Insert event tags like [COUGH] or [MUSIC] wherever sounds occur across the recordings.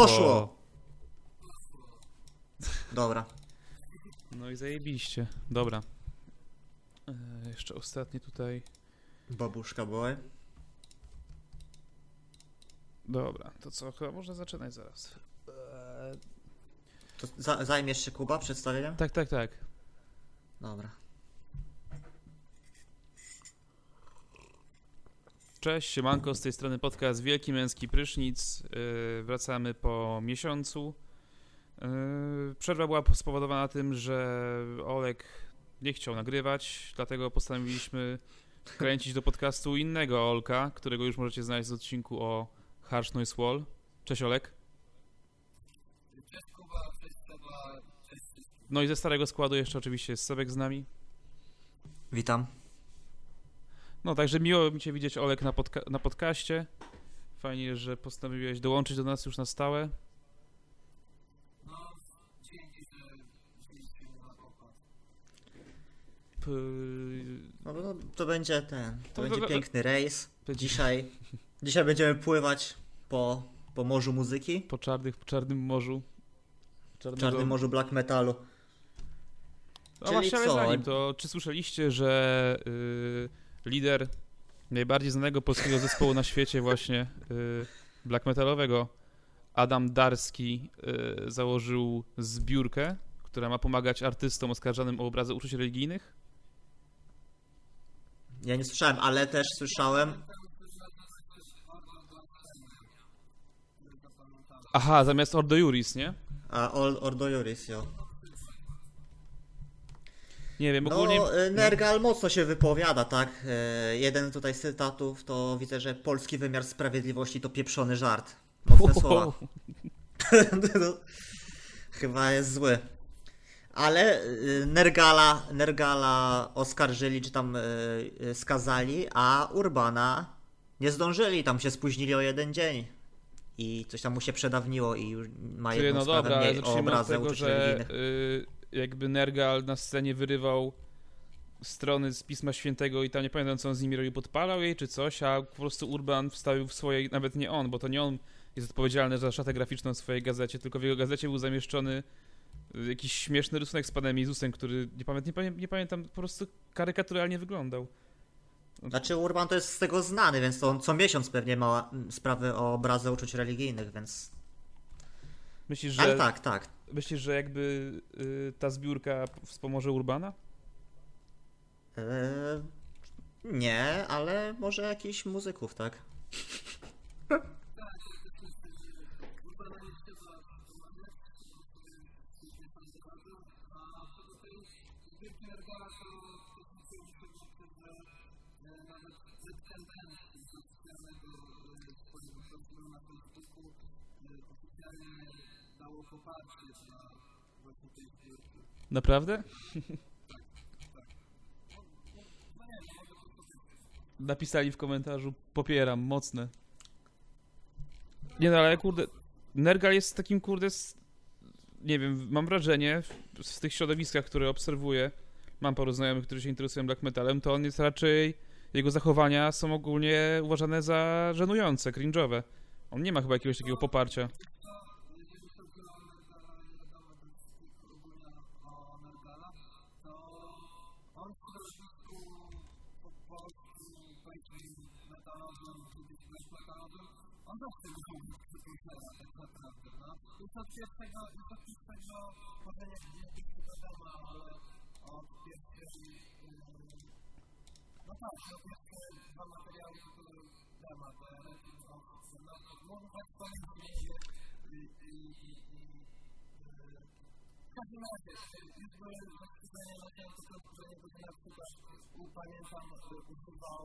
Poszło! Dobra. No i zajebiście. Dobra. E, jeszcze ostatnie tutaj. Babuszka boy. Dobra, to co? Chyba można zaczynać zaraz. E, To za, zajmiesz się Kuba przedstawieniem? tak, tak, tak. Dobra. Cześć, siemanko, z tej strony podcast Wielki Męski Prysznic. Yy, wracamy po miesiącu. Yy, przerwa była spowodowana tym, że Olek nie chciał nagrywać, dlatego postanowiliśmy kręcić do podcastu innego Olka, którego już możecie znaleźć w odcinku o Harsh Noise Wall. Cześć Olek. No i ze starego składu jeszcze oczywiście jest Sebek z nami. Witam. No, także miło mi Cię widzieć, Olek, na, podca- na podcaście. Fajnie, że postanowiłeś dołączyć do nas już na stałe. P- No, no to będzie ten. To To- będzie to- piękny rejs. będzie Dzisiaj. Dzisiaj będziemy pływać po, po morzu muzyki. po, czarnych, po czarnym morzu. W Czarnego... czarnym morzu black metalu. A Czyli właśnie, ale co? zanim to, czy słyszeliście, że y, lider najbardziej znanego polskiego zespołu na świecie właśnie y, black metalowego Adam Darski y, założył zbiórkę, która ma pomagać artystom oskarżanym o obrazy uczuć religijnych? Ja nie słyszałem, ale też słyszałem. Aha, zamiast Ordo Juris, nie? A Ordo Juris, jo. Nie wiem, ogólnie... No, Nergal mocno się wypowiada, tak? Y, Jeden tutaj z cytatów to widzę, że polski wymiar sprawiedliwości to pieprzony żart. Mocne słowa. [LAUGHS] No, Chyba jest zły. Ale y, Nergala, Nergala oskarżyli, czy tam skazali, a Urbana nie zdążyli, tam się spóźnili o jeden dzień. I coś tam mu się przedawniło i już ma Czyli, jedną no sprawę dobra, ale mniej o obrazę tego, uczuć że religijnych. Jakby Nergal na scenie wyrywał strony z Pisma Świętego i tam nie pamiętam co on z nimi robił, podpalał jej czy coś, a po prostu Urban wstawił w swojej, nawet nie on, bo to nie on jest odpowiedzialny za szatę graficzną w swojej gazecie, tylko w jego gazecie był zamieszczony y, jakiś śmieszny rysunek z panem Jezusem, który nie, nie, nie pamiętam, po prostu karykaturalnie wyglądał. Znaczy Urban to jest z tego znany, więc to on co miesiąc pewnie ma mm, sprawy o obrazy uczuć religijnych, więc... Myślisz, że, Ale tak, tak. myślisz, że jakby y, ta zbiórka wspomoże Urbana? Eee, nie, ale może jakichś muzyków, tak? [LAUGHS] Naprawdę? Napisali w komentarzu, popieram, mocne. Nie no, ale kurde, Nergal jest takim kurde, nie wiem, mam wrażenie, w tych środowiskach, które obserwuję, mam paru znajomych, którzy się interesują black metalem, to on jest raczej, jego zachowania są ogólnie uważane za żenujące, cringe'owe. On nie ma chyba jakiegoś takiego poparcia. zawsze lubię przypuszczenia, tak naprawdę, no. Już od pierwszego, już od pierwszego, może nie, nie tylko wiadomo, ale od pierwszej, no tak, od pierwszej dwa materiały, które dama, to ja lepiej no, tak powiem, że i, i, i, i, w każdym razie, już byłem, tak, że nie na że nie będę na przykład, pamiętam, używał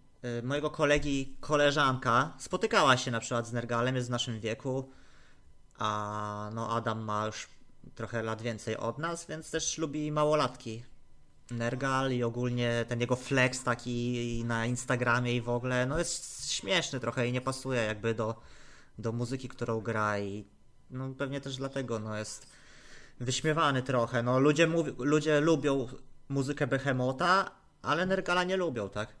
mojego kolegi koleżanka spotykała się na przykład z Nergalem, jest w naszym wieku, a no Adam ma już trochę lat więcej od nas, więc też lubi małolatki. Nergal i ogólnie ten jego flex taki na Instagramie i w ogóle, no jest śmieszny trochę i nie pasuje jakby do, do muzyki, którą gra i no pewnie też dlatego no jest wyśmiewany trochę. No ludzie, ludzie lubią muzykę Behemota, ale Nergala nie lubią, tak?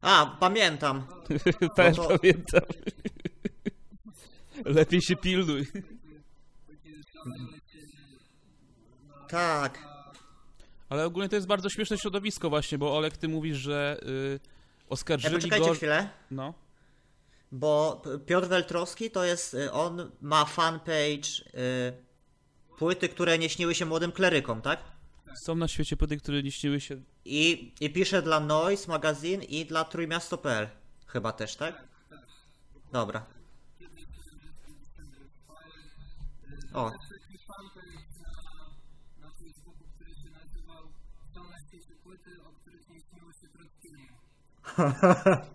A, pamiętam. [LAUGHS] Też No to- pamiętam. Lepiej się pilnuj. Tak. Ale ogólnie to jest bardzo śmieszne środowisko właśnie, bo Olek, ty mówisz, że y, Ja oskarżyli poczekajcie go... chwilę. No. Bo Piotr Weltrowski to jest, y, on ma fanpage y, płyty, które nie śniły się młodym klerykom, tak? Są na świecie płyty, które nie śniły się... I, I pisze dla Noise Magazine i dla Trójmiasto.pl. Chyba też, tak? Dobra. O. [LAUGHS]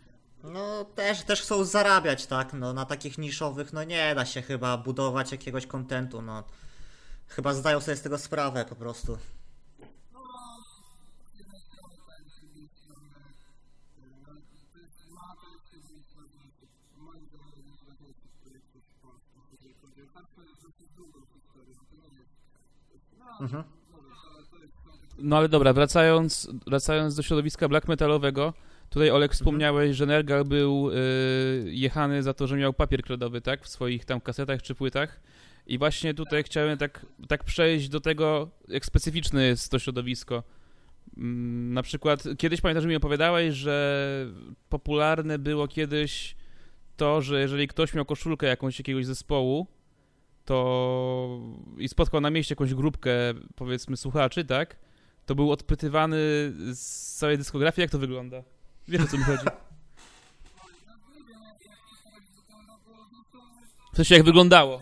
też, też chcą zarabiać, tak? No na takich niszowych, no nie da się chyba budować jakiegoś kontentu, no. Chyba zdają sobie z tego sprawę po prostu. Mhm. No ale dobra, wracając, wracając do środowiska black metalowego, tutaj Olek wspomniałeś, że Nergal był y, jechany za to, że miał papier kredowy, tak? W swoich tam kasetach czy płytach. I właśnie tutaj chciałem tak, tak przejść do tego, jak specyficzne jest to środowisko. Mm, Na przykład, kiedyś pamiętasz, że mi opowiadałeś, że popularne było kiedyś to, że jeżeli ktoś miał koszulkę jakąś jakiegoś zespołu, to i spotkał na mieście jakąś grupkę, powiedzmy, słuchaczy, tak? To był odpytywany z całej dyskografii, jak to wygląda? Wiesz o co mi chodzi? W sensie jak wyglądało.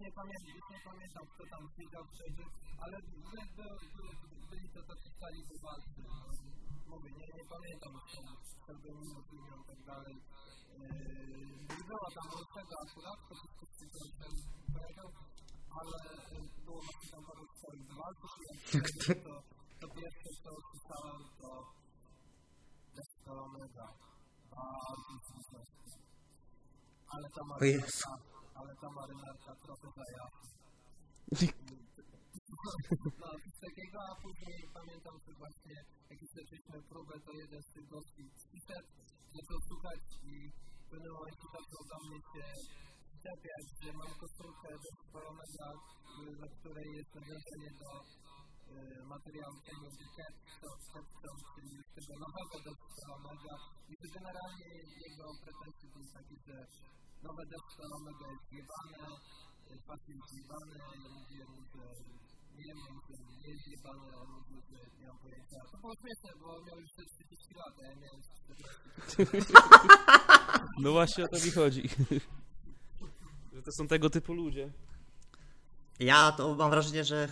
nie pamiętam, nie pamiętam kto tam widział krzyży, ale byli to tacy stali. Mówię, nie, nie pamiętam, kto był imion i tak dalej. Nie była tam tego akurat, to wszystko ten powiedział, ale było tam paru swoich walk, to, to pierwsze, co usłyszałem, to Descalonega, a Jezus Ale ta Maria, ale ta marynarka trochę zajawa. No, takiego, a później pamiętam, że właśnie jak zaczęliśmy próbę, to jeden z tych gości przyszedł, zaczął słuchać i w pewnym momencie zaczął do mnie się czepiać, że mam koszulkę do Kolomega, na której jest nawiązanie do materiału Kennedy Capstone, czyli tego nowego do Kolomega i że generalnie jego pretensje były takie, że nowe Kolomega jest zjebane, Patrick jest zjebany, ja mówiłem mu, że nie wiem, że nie jest zjebany, a on mówił, że nie mam pojęcia. To było śmieszne, bo miał już te 30 lat, a ja miałem 40. No właśnie o to mi chodzi. Że to są tego typu ludzie. Ja to mam wrażenie, że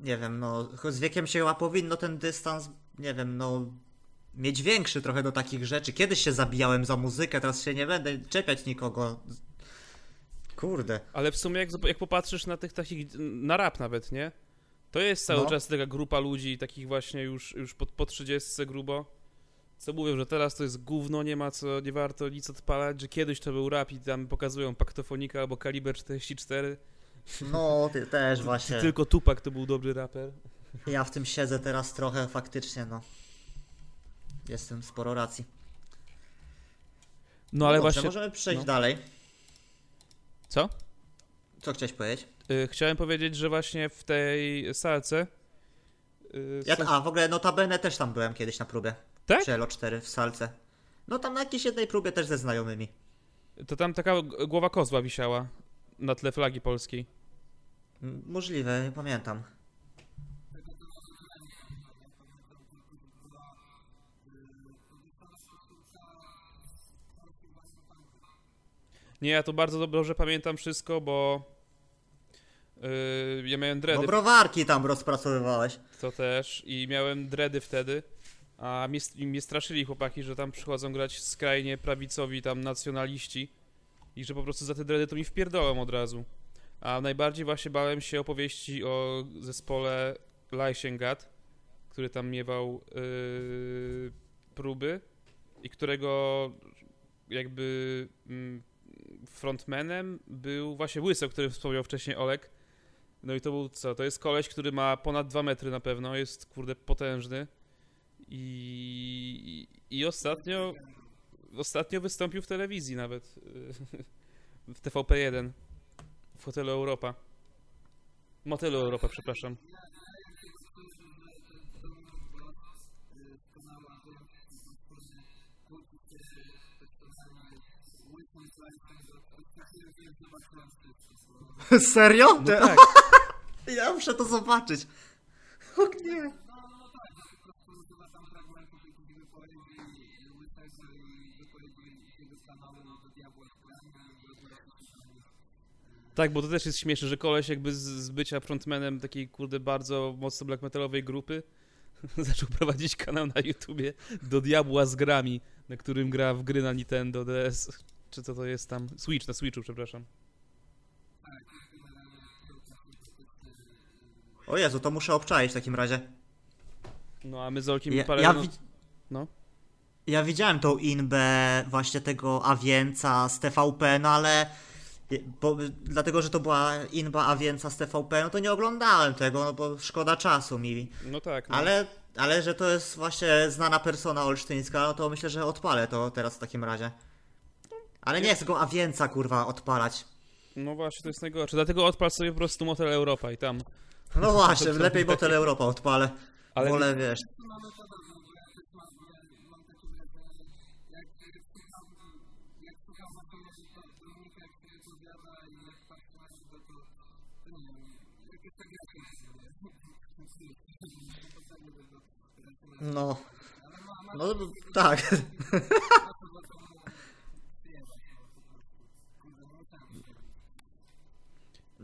nie wiem, no z wiekiem się chyba powinno ten dystans, nie wiem, no mieć większy trochę do takich rzeczy. Kiedyś się zabijałem za muzykę, teraz się nie będę czepiać nikogo. Kurde. Ale w sumie jak, jak popatrzysz na tych takich, na rap nawet, nie? To jest cały No. czas taka grupa ludzi, takich właśnie już, już po, po 30 grubo, co mówią, że teraz to jest gówno, nie ma co, nie warto nic odpalać, że kiedyś to był rap i tam pokazują Paktofonika albo Kaliber 44, No, ty też [LAUGHS] właśnie. tylko Tupak to był dobry raper. Ja w tym siedzę teraz trochę faktycznie, no. Jestem sporo racji. No ale Dobrze, właśnie, możemy przejść no. dalej. co? Co chciałeś powiedzieć? Y, chciałem powiedzieć, że właśnie w tej salce y, Ja, są- a w ogóle notabene też tam byłem kiedyś na próbie. Tak? Przy Elo 4 w salce. No tam na jakiejś jednej próbie też ze znajomymi. to tam taka głowa kozła wisiała na tle flagi polskiej. Możliwe, nie pamiętam. Nie, ja to bardzo dobrze pamiętam wszystko, bo yy, ja miałem No dready browarki tam rozpracowywałeś. to też i miałem dready wtedy, a mnie, mnie straszyli chłopaki, że tam przychodzą grać skrajnie prawicowi tam nacjonaliści i że po prostu za te dready to mi wpierdolą od razu. A najbardziej właśnie bałem się opowieści o zespole Leichengat, który tam miewał yy, próby i którego jakby mm, frontmanem był właśnie Łysy, o którym wspomniał wcześniej Olek. No i to był co? To jest koleś, który ma ponad 2 metry na pewno, jest kurde potężny. I, i ostatnio ostatnio wystąpił w telewizji nawet w TVP1 w hotelu Europa. Motelu Europa, przepraszam. [LAUGHS] Serio? No tak. [LAUGHS] Ja muszę to zobaczyć. O nie. Tak, bo to też jest śmieszne, że koleś jakby z, z bycia frontmanem takiej kurde bardzo mocno black metalowej grupy [LAUGHS] zaczął prowadzić kanał na YouTubie do diabła z grami, na którym gra w gry na Nintendo DS, czy co to jest tam, Switch, na Switchu, przepraszam. O Jezu, to muszę obczaić w takim razie. No a my z Olkiem Ja, parę... ja, wi- no. ja widziałem tą inbę właśnie tego Awienca z TVP, no ale bo, dlatego, że to była inba Awienca z TVP, no to nie oglądałem tego, no bo szkoda czasu mi. no tak, no. Ale, ale że to jest właśnie znana persona olsztyńska, no to myślę, że odpalę to teraz w takim razie. Ale nie chcę go Awienca kurwa odpalać. no właśnie, to jest najgorsze, dlatego odpal sobie po prostu Motel Europa i tam. No właśnie, lepiej Motel Europa odpalę. Ale- Wolę, wiesz. No. No tak. [LAUGHS]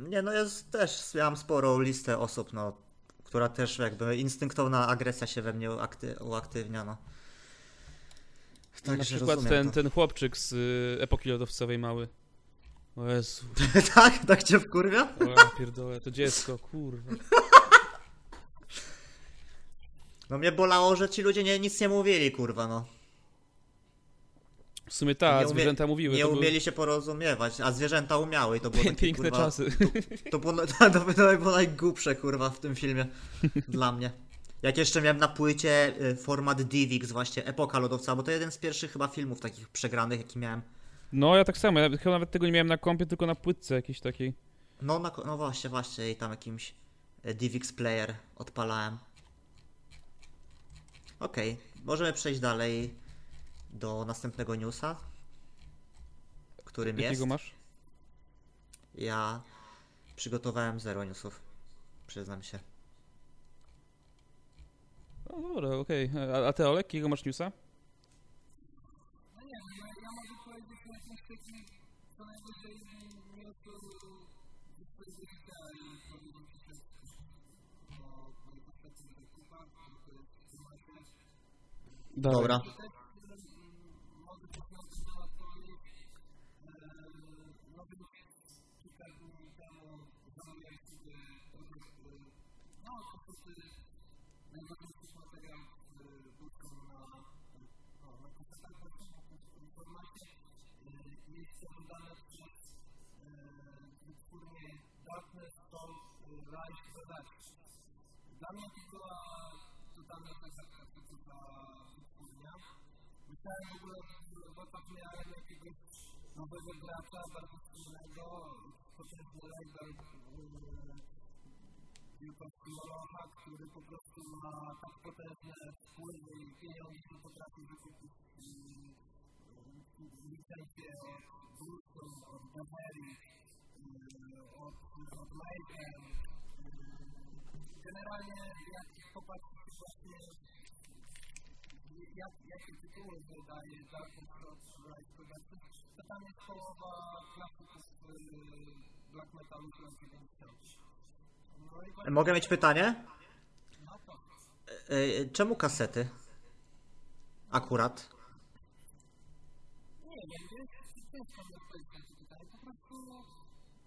Nie, no jest też, ja mam sporą listę osób, no, która też jakby instynktowna agresja się we mnie akty, uaktywnia, no. Także na przykład ten, ten chłopczyk z y, epoki lodowcowej mały. O Jezu. [LAUGHS] tak? Tak cię wkurwia? o pierdolę, to dziecko, kurwa. No mnie bolało, że ci ludzie nie, nic nie mówili, kurwa, no. W sumie tak, zwierzęta mówiły. Nie to umieli się porozumiewać, a zwierzęta umiały i to było [LAUGHS] takie, piękne kurwa, czasy. To było, [LAUGHS] to, to było najgłupsze, kurwa, w tym filmie dla mnie. Jak jeszcze miałem na płycie y, format DivX, właśnie Epoka Lodowca, bo to jeden z pierwszych chyba filmów takich przegranych, jaki miałem. No ja tak samo, ja chyba nawet tego nie miałem na kompie, tylko na płytce jakiejś takiej. No, na, no właśnie, właśnie, i tam jakimś y, DivX Player odpalałem. Okej, możemy przejść dalej do następnego newsa, którym jest. Jakiego masz? Ja przygotowałem zero newsów, przyznam się. No dobra, okej. A, a ty Olek, jakiego masz newsa? No nie wiem, ja, ja mogę powiedzieć o jakimś takim co najwyżej newsu ze swojego Rise Production. Dla mnie to była totalna zagadka, co to za wytwórnia. Myślałem w ogóle, że w oczach miałem jakiegoś nowego gracza, bardzo silnego, potężny label wielkości Molocha, który po prostu ma tak potężne wpływy i pieniądze, że potrafi wykupić licencję od Bursu, Generalnie jak popatrzeć właśnie jak, jakie tytuły wydaje Dark Cross Rise Production, to tam jest połowa klasyków y, black metalu z lat 90. No i właśnie Mogę mieć pytanie? Y, y, Czemu kasety? Akurat. Nie wiem, jest ciężko mi odpowiedzieć na to pytanie. Po prostu,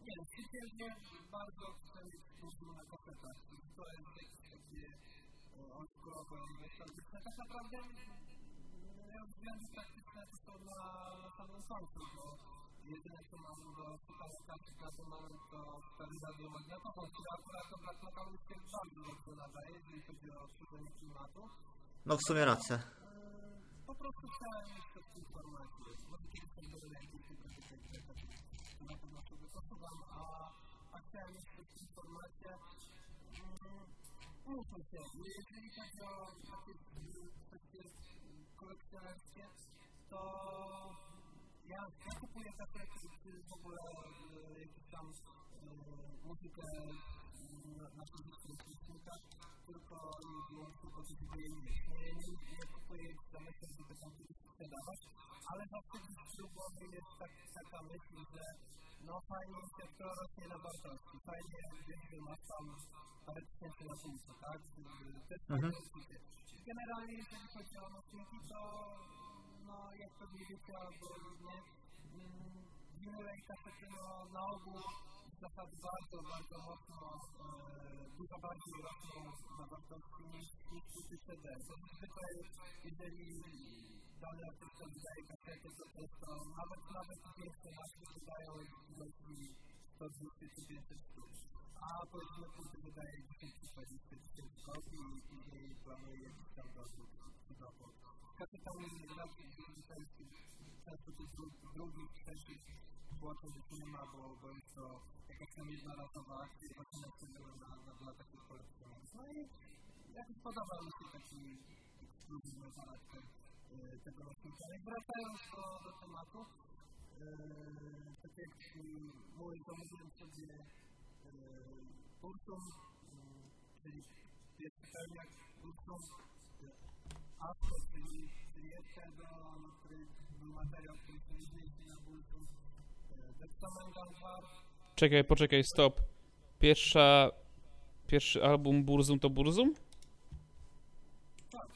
nie wiem, bardzo chcę na kasetach. To jest jakieś takie e, oldschoolowe, nostalgiczne. Tak naprawdę miałem względy praktyczne na, na samym końcu, bo jedyne co mam do na ten moment to stary radiomagnetofon, który akurat metalu się bardzo dobrze nadaje, jeżeli chodzi o tworzenie klimatu. No w sumie racja. Po prostu chciałem jeszcze w formacie. Może kiedyś będę jakieś wybrać to na pewno sobie posłucham, a, tym formacie. mm, Muszę się, jeżeli chodzi o takie kolekcjonerskie, to ja, ja kupuję kasety, czy w ogóle jakieś tam muzykę na, fizycznych licznikach, tylko i wyłącznie po to, żeby je mieć. Nie, nie, nie kupuję ich za myśl, żeby tam kiedyś sprzedawać, ale gdzieś z głowy jest tak, taka myśl, że no fajnie się to rośnie na wartości, fajnie jak wiesz, że masz tam parę tysięcy na półce, tak? Mhm. Generalnie jeżeli chodzi o nośniki, to no jak pewnie wiecie albo nie, mm, winyle i kasety no, na ogół z zasady bardzo, bardzo mocno e, dużo bardziej rosną na wartości niż, niż CD. Bo zwykle jeżeli dany artysta wydaje kasetę, to często nawet, nawet większe nazwy wydają 100, 200 czy 500 sztuk. A powiedzmy płyty wydaje 10 czy 20 tysięcy kopii i później planuje jakiś tam dowód czy. Z kasetami raczej często często tych dru- drugich, trzecich płacą już nie ma, bo, bo jest to jakaś tam jednorazowa akcja właśnie nacelują na, na, dla takich kolekcjonerów. No i jakoś podoba mi się taki ekskluzywny charakter e, tego nośnika. I wracając do, do tematu, e, tak jak e, mówię, zamówiłem sobie e, Ursum, m, czyli pierwszy pełniak Ursum, e, Astro, czyli, czyli jeszcze do, który był materiał, który chcieliśmy na e, Dexamen Gunvar, Czekaj, poczekaj, stop. Pierwsza... Pierwszy album Burzum to Burzum? tak,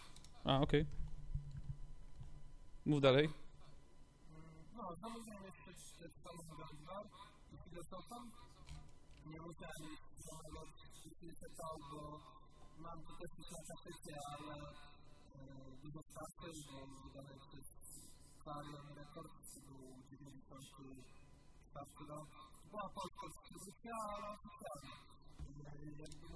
A, okej. Mów dalej. no, zamówiłem jeszcze Dexamen Gunvar i filozofem. Nie musiałem mieć samego czytał, bo mam to też na ale e, dużo starszy, bo wydany przez Clarion Records, to był 94 rok. Była polska dystrybucja, ale oficjalnie. Jakby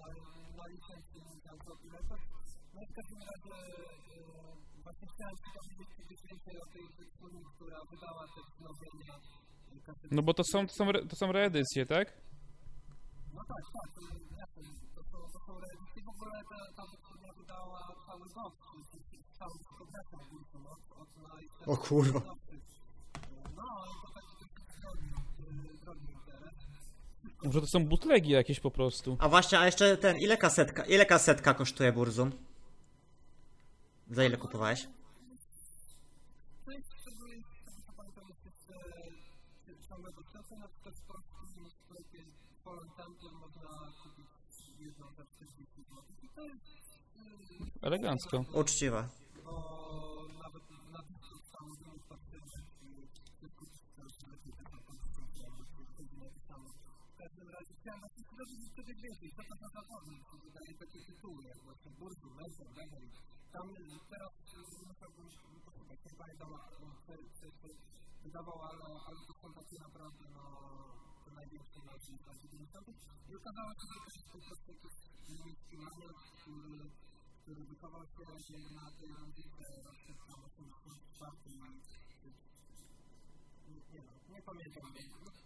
na, licencji Misanthropy Records. No i w każdym razie e, właśnie chciałem się dowiedzieć czegoś więcej o tej wytwórni, która wydała te wznowienia. e. No bo to są, to są, re- to są reedycje, tak? No tak, tak, to, są, to są reedycje. W ogóle ta, ta wytwórnia wydała cały box, cały dyskografę ogólną od, od najstarszych O kurwa. nowszych. No, ale to drogi, e, drogi interes. Może to są butlegi jakieś po prostu. A właśnie, a jeszcze ten, ile kasetka, ile kasetka kosztuje Burzum? Za ile kupowałeś? Ciągłego czasu, na przykład w polskim sklepie można kupić jedną za 40 zł. I to jest Elegancko. Uczciwe. bo nawet na kupić coś lepiej tak napisane. W każdym razie chciałem właśnie dowiedzieć czegoś więcej, co to za zawody, co wydaje takie tytuły, jak właśnie Burzu, Mezzo, Behery. Tam y, teraz y, musiałbym posłuchać, nie pamiętam, a, no, co co jeszcze wydawał, ale, ale to są takie naprawdę no, te największe nazwy lat 90. I okazało się, że to jest po prostu jakiś niemiecki maniak, który który wychował się na tej randzice przed tam 84 nie, nie, no, nie pamiętam.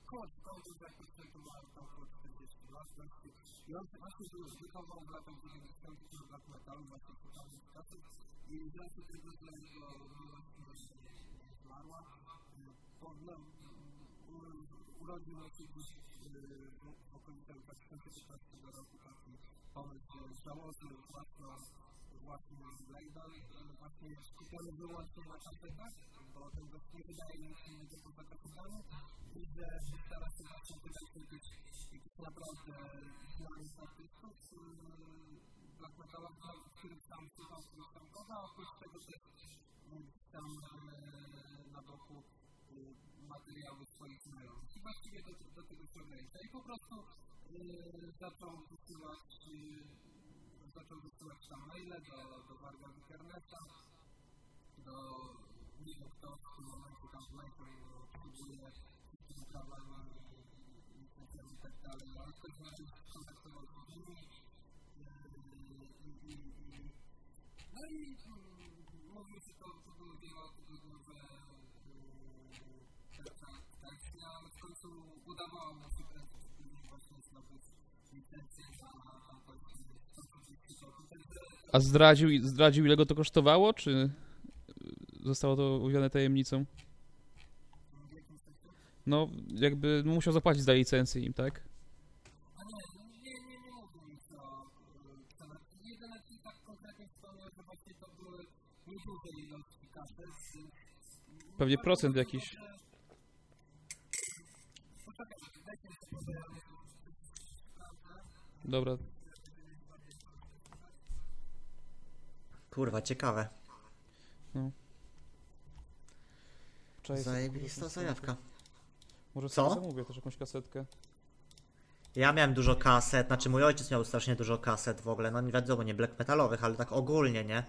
Koło koło jakoś była tam około 40 lat. właśnie. I on się właśnie wy- wychował w latach 90 w lat metalu, właśnie w tamtych czasach. I w związku z tym, że jego miłość nie zmarła, u- urodził się yy, w okolicach 2015 roku taki pomysł, że założył własną właśnie label, yy, właśnie skupiony wyłącznie na kasetach, bo ten gość nie wydaje nic innego poza kasetami i że stara się właśnie wydać jakiś naprawdę znanych artystów yy, black metalowych, których sam słuchał, których sam kochał, oprócz tego też yy, tam na boku materiały swoich znajomych. I właściwie do, do tego się ogranicza. I po prostu zaczął wysyłać zaczął wysyłać tam maile do, do Warga Wikerneta, do wiem kto w tym momencie tam Michael próbuje wszystkimi prawami, licencjami i tak dalej, ale w każdym razie kontaktował się z nimi yy, i, i, i no i mm, mówił, że to, to były wielotygodniowe trakty, ale w końcu udawało mu się prędzej właśnie zdobyć licencję na na A zdradził, zdradził ile go to kosztowało, czy zostało to uwiane tajemnicą? No, jakby musiał zapłacić za licencję im, tak? Pewnie procent jakiś. Dobra. Kurwa, ciekawe. Cześć, Zajebista zajawka. Może Co? sobie zamówię też jakąś kasetkę. Ja miałem dużo kaset, znaczy mój ojciec miał strasznie dużo kaset w ogóle, no nie wiadomo, nie black metalowych, ale tak ogólnie, nie?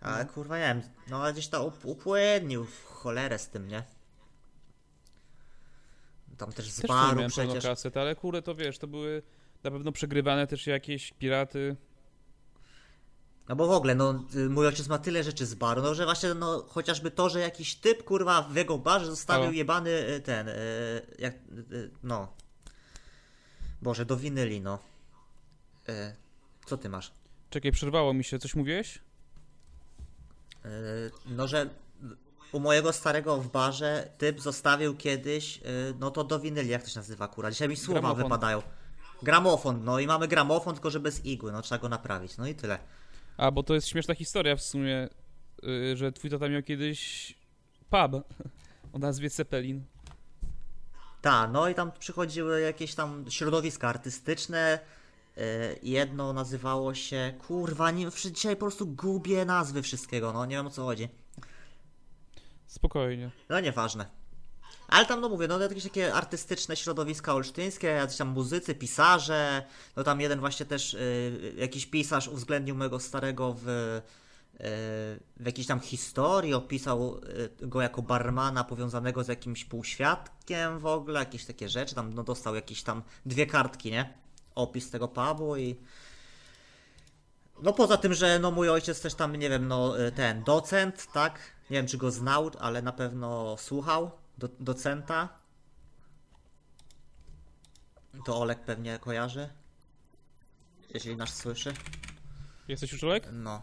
Ale kurwa, nie wiem, no ale gdzieś to up upłynnił w cholerę z tym, nie? Tam też z Też baru przecież. kaset, ale kurde, to wiesz, to były na pewno przegrywane też jakieś piraty. No bo w ogóle, no y, mój ojciec ma tyle rzeczy z baru, no że właśnie, no chociażby to, że jakiś typ, kurwa, w jego barze zostawił O. jebany y, ten, y, jak, no. Boże, do winyli, no. Co ty masz? Czekaj, przerwało mi się, coś mówiłeś? No, że u mojego starego w barze typ zostawił kiedyś, no to do winyli, jak to się nazywa, kurwa. Dzisiaj mi słowa Gramofon. wypadają. Gramofon, no i mamy gramofon, tylko że bez igły, no trzeba go naprawić, no i tyle. A, bo to jest śmieszna historia w sumie, y, że twój tata miał kiedyś pub [LAUGHS] o nazwie Cepelin. Ta, no i tam przychodziły jakieś tam środowiska artystyczne. yy, Jedno nazywało się, kurwa, nie, dzisiaj po prostu gubię nazwy wszystkiego, no nie wiem o co chodzi. Spokojnie. No nieważne. Ale tam, no mówię, no jakieś takie artystyczne środowiska olsztyńskie, jacyś tam muzycy, pisarze, no tam jeden właśnie też y, jakiś pisarz uwzględnił mego starego w, y, w jakiejś tam historii, opisał y, go jako barmana powiązanego z jakimś półświadkiem w ogóle, jakieś takie rzeczy, tam no dostał jakieś tam dwie kartki, nie? Opis tego pubu i... No poza tym, że no mój ojciec też tam, nie wiem, no y, ten docent, tak? Nie wiem, czy go znał, ale na pewno słuchał do, docenta. To Olek pewnie kojarzy. Jeśli nas słyszy. Jesteś już Olek? No.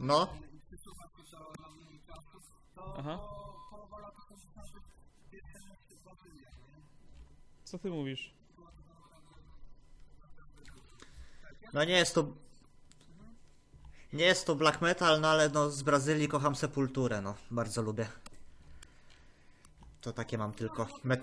No. Co ty mówisz? No nie jest to... Nie jest to black metal, no ale no z Brazylii kocham Sepulturę, no. Bardzo lubię. To takie mam tylko. Me...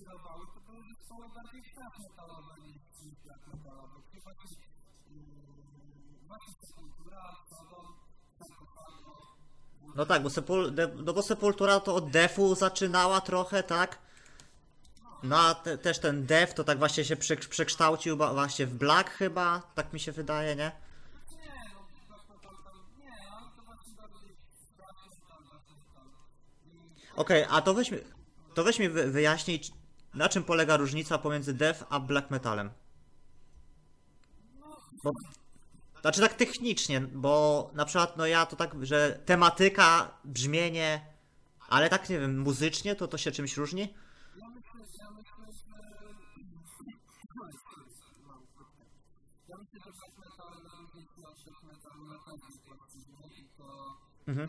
inspirowały, to były zespoły bardziej strach metalowe niż black metalowe. Chyba No tak, bo, Sepul... no bo Sepultura to od defu zaczynała trochę, tak? No a te, też ten def to tak właśnie się prze, przekształcił właśnie w black chyba, tak mi się wydaje, nie? Okej, a to weź to weź mi wy- wyjaśnij, na czym polega różnica pomiędzy dev a black metalem? Bo, znaczy tak technicznie, bo na przykład no ja to tak, że tematyka, brzmienie, ale tak nie wiem, muzycznie to to się czymś różni? Mhm.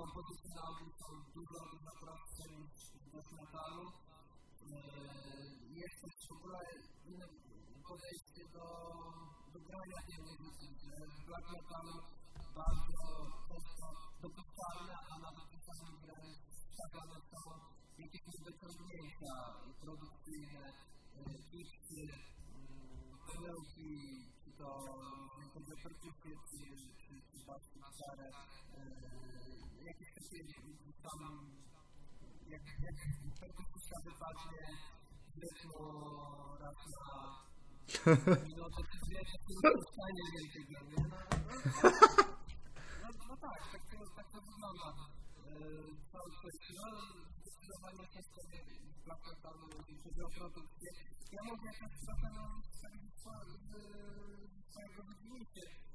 Kompozycje na są dużo, prostsze niż black metalu. E, Jest też w ogóle inne podejście do, do grania muzyki, black metalu bardzo często dopuszczalne, a na dopuszczalnym graniu stawiane są jakieś niedociągnięcia produkcyjne, kiszki, perełki, czy to perkusję, czy, czy, czy bas, czy gitarę, e, jakieś takie tam, jak, jak perkusja wypadnie rytmu raz na no to wiesz, że to jest stanie więcej dla mnie. No, tak, tak to, tak to wygląda. Cały. No, zdecydowanie też sobie black metalu, jeśli chodzi o produkcję. Ja mogę jakoś trochę wstawić swojego wydzielicie, że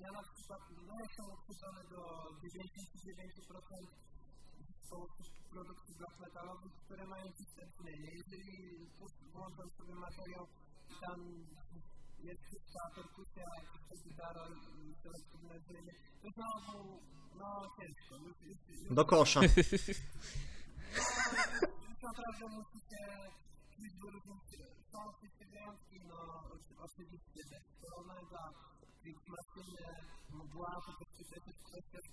ja na przykład no, jestem uchwycony do 99% są produkcji black metalowych, które mają czyste brzmienie. Jeżeli włączam sobie materiał i tam jest czysta perkusja, czysta gitara selektywne brzmienie, to znowu, no ciężko. Do kosza. [LAUGHS] [LAUGHS] naprawdę musicie no oczy- oczywiście Machine, Mgła, to też.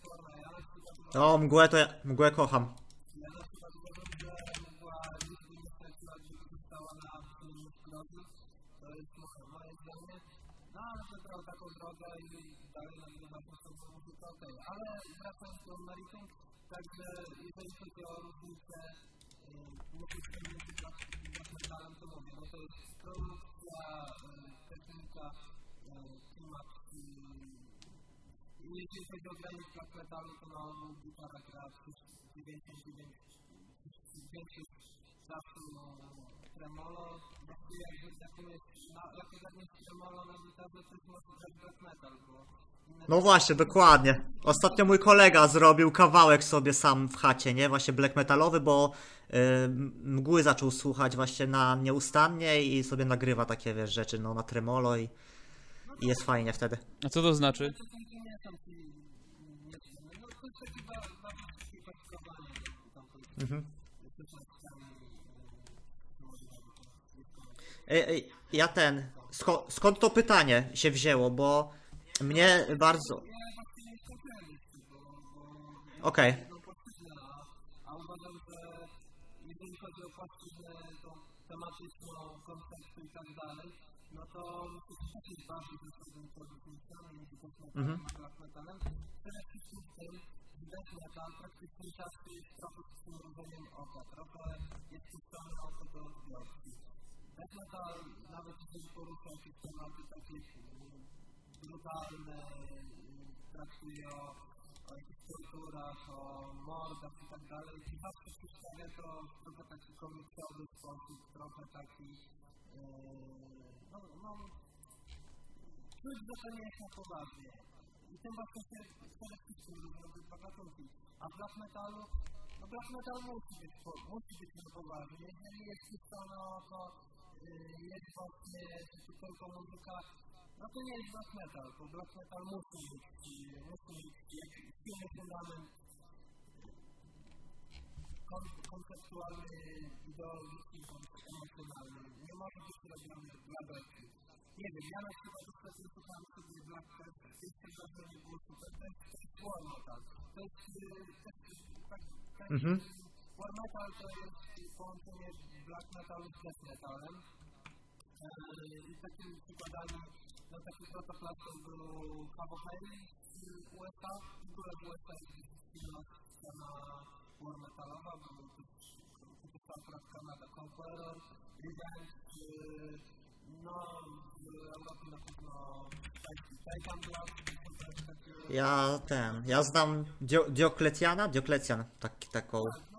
Ja na O, mgłę to ja, mgłę kocham. Ja na przykład uważam, że mogła nigdy nie straciła, gdyby została na przynajmniej drodze. To jest moje, zdanie. No ale wybrał taką drogę i dalej nagrywa tą samą muzykę, okej. Ale wracając do meritum, także jeżeli chodzi o różnicę Jeżeli chodzi o granic traktatami, to na ogół para grafów 99 czasu tremolo. Jakby jakąś, na, jako zagrać tremolo na gitarze, to jest może grać black metal, bo No właśnie, dokładnie. Ostatnio mój kolega zrobił kawałek sobie sam w chacie, nie? Właśnie black metalowy, bo y, mgły zaczął słuchać właśnie na nieustannie i sobie nagrywa takie, wiesz, rzeczy, no na tremolo i, i jest fajnie wtedy. A co to znaczy? techniki ja ten, skąd to pytanie się wzięło, bo mnie bardzo... Okej, płaszczyznę, a, a uważam, że jeżeli chodzi o płaszczyznę, tą tematyczną, koncepcję i dalej, to myślę, że też jest bardziej ze sobą producentami niż death metalem, Mhm. w tym, jest trochę jest. Death metal, nawet jeżeli porusza jakieś tematy takie mm, brutalne, mm, traktuje o, o jakichś torturach, o mordach i tak dalej, i zawsze przedstawia to w trochę taki komiksowy sposób, trochę taki, yy, no, no, czuć, że to nie jest na poważnie. I tym właśnie się przede wszystkim różnią te gatunki. A black metalu, no black metal musi być, musi być na poważnie. Jeżeli jest puszczone oko, yy, jest właśnie tylko muzyka, no to nie jest black metal, bo black metal musi yy, musi mieć jakiś silny fundament kon, konceptualny, ideologiczny, emocjonalny. Nie może być robiony dla beki. Nie wiem, ja na przykład ostatnio słuchałem sobie Test, jeszcze wrażenie było to jest, war metal. To jest, jest tak, tak, War metal to jest połączenie black metalu z death metalem. Yy, I takimi przykładami na takich protoplastów był Hayes z USA. W ogóle w USA jest silna scena war metalowa, bo to akurat Kanada Conqueror, Revenge, no w Europie na pewno Titan takie... ja ten, ja znam Dio- Dioklecjana, Dioklecjan, tak, taką formację. To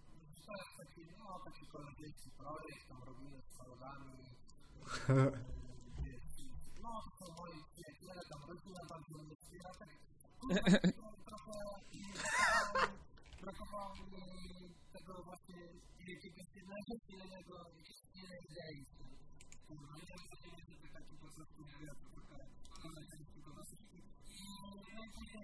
to jest taki, no taki koleżeński projekt, tam robimy z kolegami, no to są moi przyjaciele, tam rodzina bardzo mnie wspiera, tak trochę brakowało mi tego właśnie jakiegoś jednego silnego, jakiejś silnej idei. Kurwa, nie wiem, że nie jest taki po prostu zbiór trochę koleżeńskiego dosyć. I no i później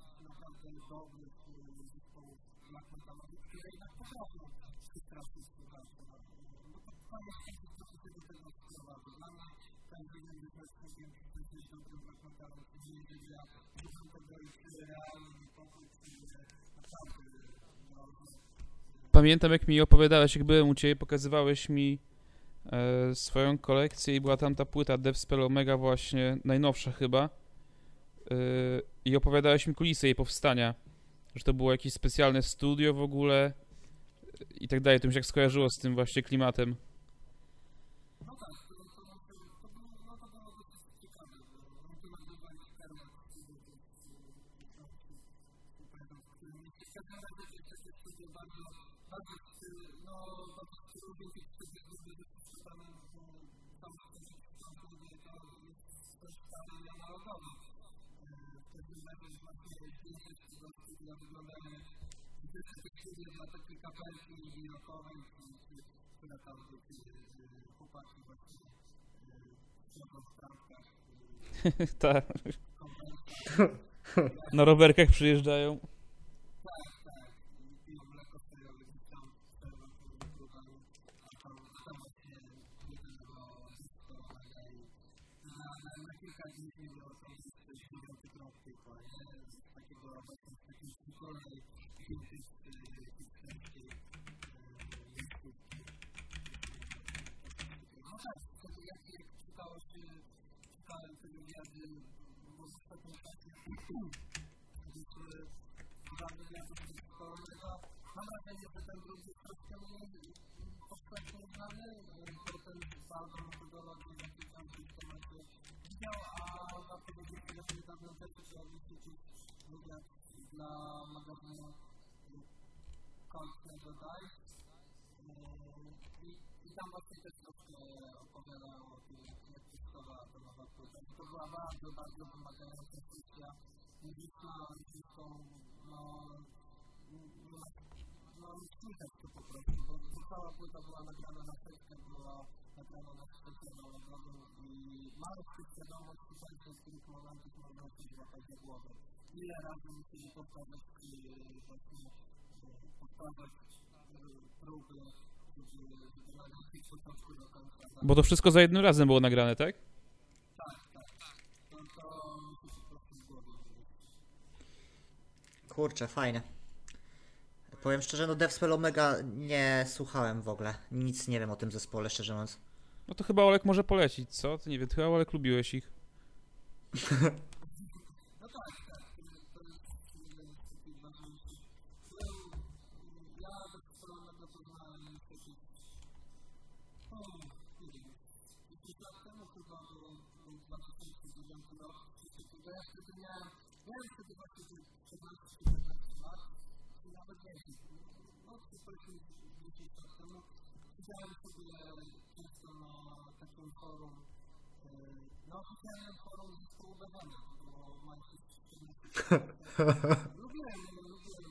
naprawdę dobrych zespołów black metalowych, które jednak potrafią się strasznie słuchacze. No to fajnie, że to się do tego sprowadza. Dla mnie każdy jeden wyznacznikiem, czy to jest dobrym reporterem, czy nie ja szukam tego czy realny niepokój, czy naprawdę no, Pamiętam jak mi opowiadałeś, jak byłem u ciebie, pokazywałeś mi e, swoją kolekcję i była tam ta płyta Deathspell Omega właśnie, najnowsza chyba. E, I opowiadałeś mi kulisy jej powstania. Że to było jakieś specjalne studio w ogóle i tak dalej. To mi się jak skojarzyło z tym właśnie klimatem. W razie właśnie tego studia wyglądają te studia dla takiej kapelki widokowej, która tam chłopaki właśnie siedzą w trampkach, tak. [LAUGHS] Na rowerkach przyjeżdżają. Mam wrażenie, że ten drugi troszkę mniej powszechnie znany, bo ten bardzo metodolog jaki tam w tym temacie widział, a że w niedawnym czasie pojawił się jakiś wywiad dla magazynu Dies i, tam właśnie też troszkę opowiadają o jak, powstawała ta nowa to była bardzo, bardzo wymagająca no słychać to po prostu, bo, cała płyta była nagrana na setkę, była nagrana na specjalną nagrodę i się świadomość słuchajcie, w których momentach można się złapać za głowę. Ile razy musieli powtarzać właśnie powtarzać próby, żeby, nagrać ich początku do końca. Bo to wszystko za jednym razem było nagrane? Tak, Kurczę, fajne. Powiem szczerze, no Deathspell Omega nie słuchałem w ogóle. Nic nie wiem o tym zespole, szczerze mówiąc. No to chyba Olek może polecić, co? Ty nie wiem, chyba Olek lubiłeś ich. [LAUGHS] No tak, Siedziałem sobie często na takim forum, e, na oficjalnym forum zespołu Bewena, bo mają się [LAUGHS] Lubiłem, lubiłem.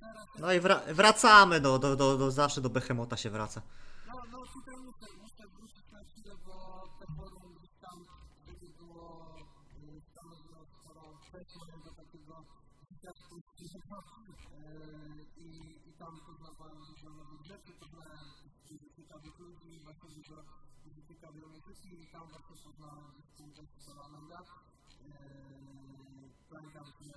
Teraz, No i wra- wracamy do, do, do, do, zawsze do Behemota się wraca. no, no tutaj muszę, muszę wrócić na chwilę, bo te forum gdzieś tam, kiedy było stanowiło sporą przejście do takiego i tam poznawałem dużo nowych rzeczy, poznałem dużo ciekawych ludzi, właśnie dużo, dużo ciekawej muzyki i tam właśnie poznałem zespół Jessica Amanda. Pamiętam, że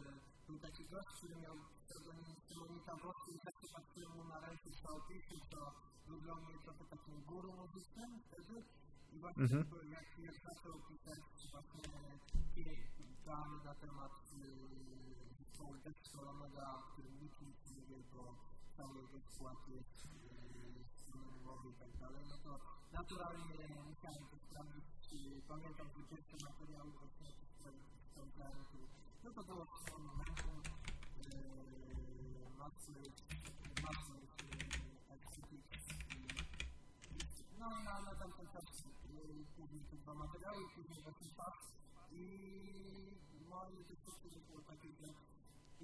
był taki gość, który miał pseudonim Symonita Wosky i tak się patrzyłem mu na ręce w chaotycznie, to wyglądał mnie trochę takim guru muzycznym wtedy. I właśnie Mhm. jak, jak zaczął pisać właśnie plany na temat zespołu Dextoronego, o którym nikt nic nie wie, bo anonimowy i tak dalej, no to naturalnie musiałem to sprawdzić. Pamiętam, że pierwsze materiały właśnie sprawdzałem, no to było w tym momentu yy, masy, masy yy, Exhibits i no na, na tamten czas yy, później te dwa materiały, później właśnie czas i moje doświadczenie było takie, że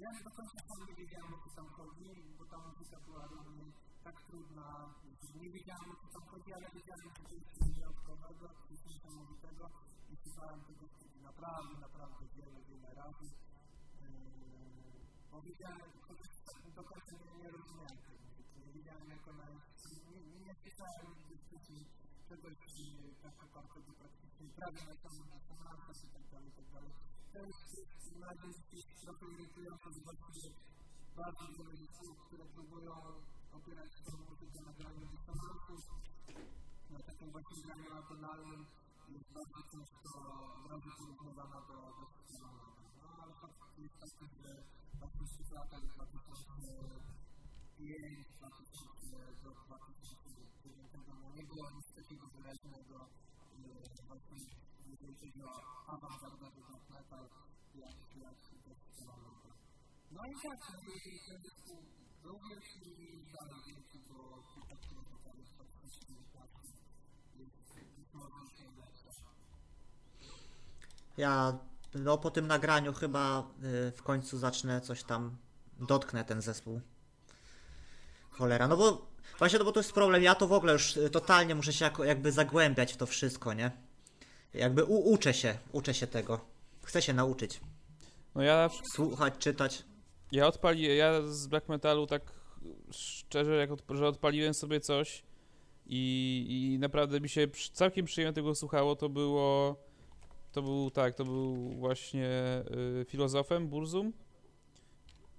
ja nie do końca sam nie wiedziałem o co tam chodzi, bo ta muzyka była dla mnie tak trudna, nie wiedziałem o co tam chodzi, ale wiedziałem, że to jest coś wyjątkowego, coś niesamowitego i słuchałem tego naprawdę, naprawdę wiele, wiele razy. Yy, bo wiedziałem, korzystać do końca nie, rozumiałem tego. Nie widziałem jako na... Nie, nie, pisałem dyskusji czegoś tak naprawdę praktycznie prawie na sam na sam i tak dalej, tak dalej. To jest na dziś trochę irytujące, że właściwie bardzo wiele zespołów, które próbują opierać swoją muzykę na graniu dysonantów, na takim właśnie graniu atonalnym, jest bardzo często razy porównywana do, do systemu. No ale fakt jest taki, że w latach 2005, 2000 do 2009 no nie było nic takiego wyraźnego właśnie jeżeli chodzi o awangardowy black metal, jak, jak, jak No i tak, ten zespół był i dalej bo już najlepsza. Ja no, po tym nagraniu chyba y, w końcu zacznę coś tam, dotknę ten zespół. Cholera, no bo właśnie, no bo to jest problem, ja to w ogóle już y, totalnie muszę się jako, jakby zagłębiać w to wszystko, nie? Jakby u, uczę się, uczę się tego. Chcę się nauczyć. No ja Słuchać, czytać. Ja odpali, ja z black metalu tak szczerze, jak od, że odpaliłem sobie coś i, i naprawdę mi się całkiem przyjemnie tego słuchało, to było, to był tak, to był właśnie y, filozofem Burzum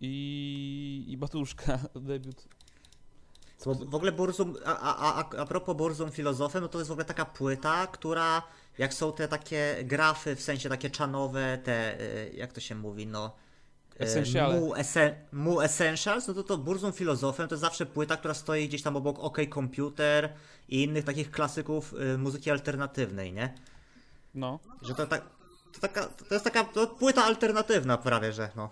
i, i Batuszka, [LAUGHS] debiut. W ogóle Burzum, a, a, a, a propos Burzum filozofem, no to jest w ogóle taka płyta, która, jak są te takie grafy, w sensie takie czanowe, te, y, jak to się mówi, no... y, Essentiale. Mu, essen, mu Essentials, no to to Burzum filozofem to jest zawsze płyta, która stoi gdzieś tam obok OK Computer i innych takich klasyków y, muzyki alternatywnej, nie? No, Że to, tak, to, taka, to jest taka to płyta alternatywna prawie, że no.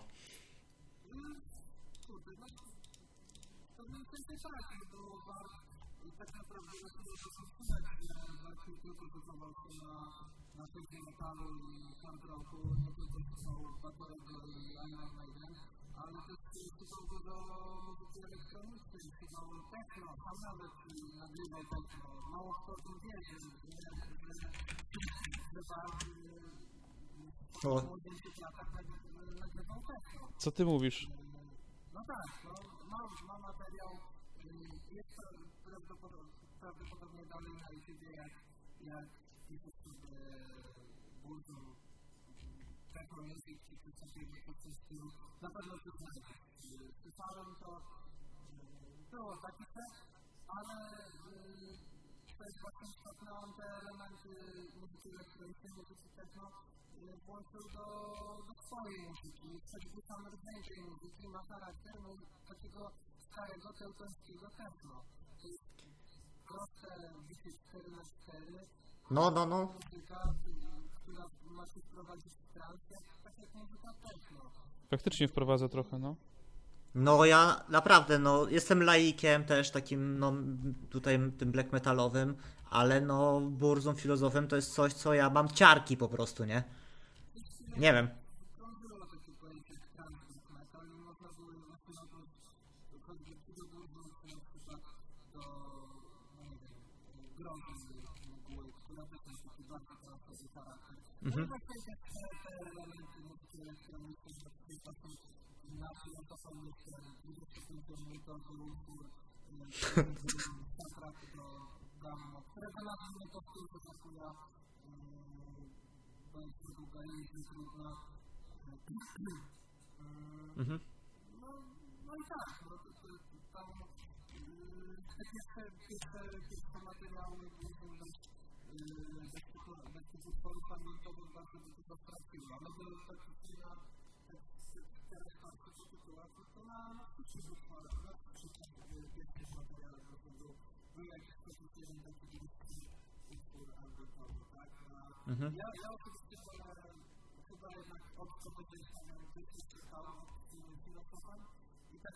Nawet nagrywał techno. Mało kto o tym wie, że, co ty mówisz? No tak, no, mam, mam materiał, y, jest to prawdopodobnie, dalej na YouTube, jak, sobie Burzum, Techno Music, czy coś takiego stylu, na pewno to znajdziesz. Y, Słyszałem to, y, było taki tekst, ale jest właśnie on te elementy muzyki elektronicznej, muzyki techno włączył do, do swojej muzyki. Choćby sam rdzeń tej muzyki ma charakter no, takiego starego teutońskiego techno. To jest proste bicie 4 na 4 No, no, no. muzyka, która ma się wprowadzić w trans, tak jak muzyka techno. Faktycznie wprowadza trochę, no. No ja naprawdę, no jestem laikiem też takim, no tutaj tym black metalowym, ale no Burzum filozofem to jest coś, co ja mam ciarki po prostu, nie? Nie wiem. krążyło Mhm. No, no i tak, no to, to, to tam te pierwsze, pierwsze, pierwsze materiały były bez tych- utworów pamiętowych bardzo by to straciło, ale były praktycznie na no yy, tak? Mhm. ja, ja tak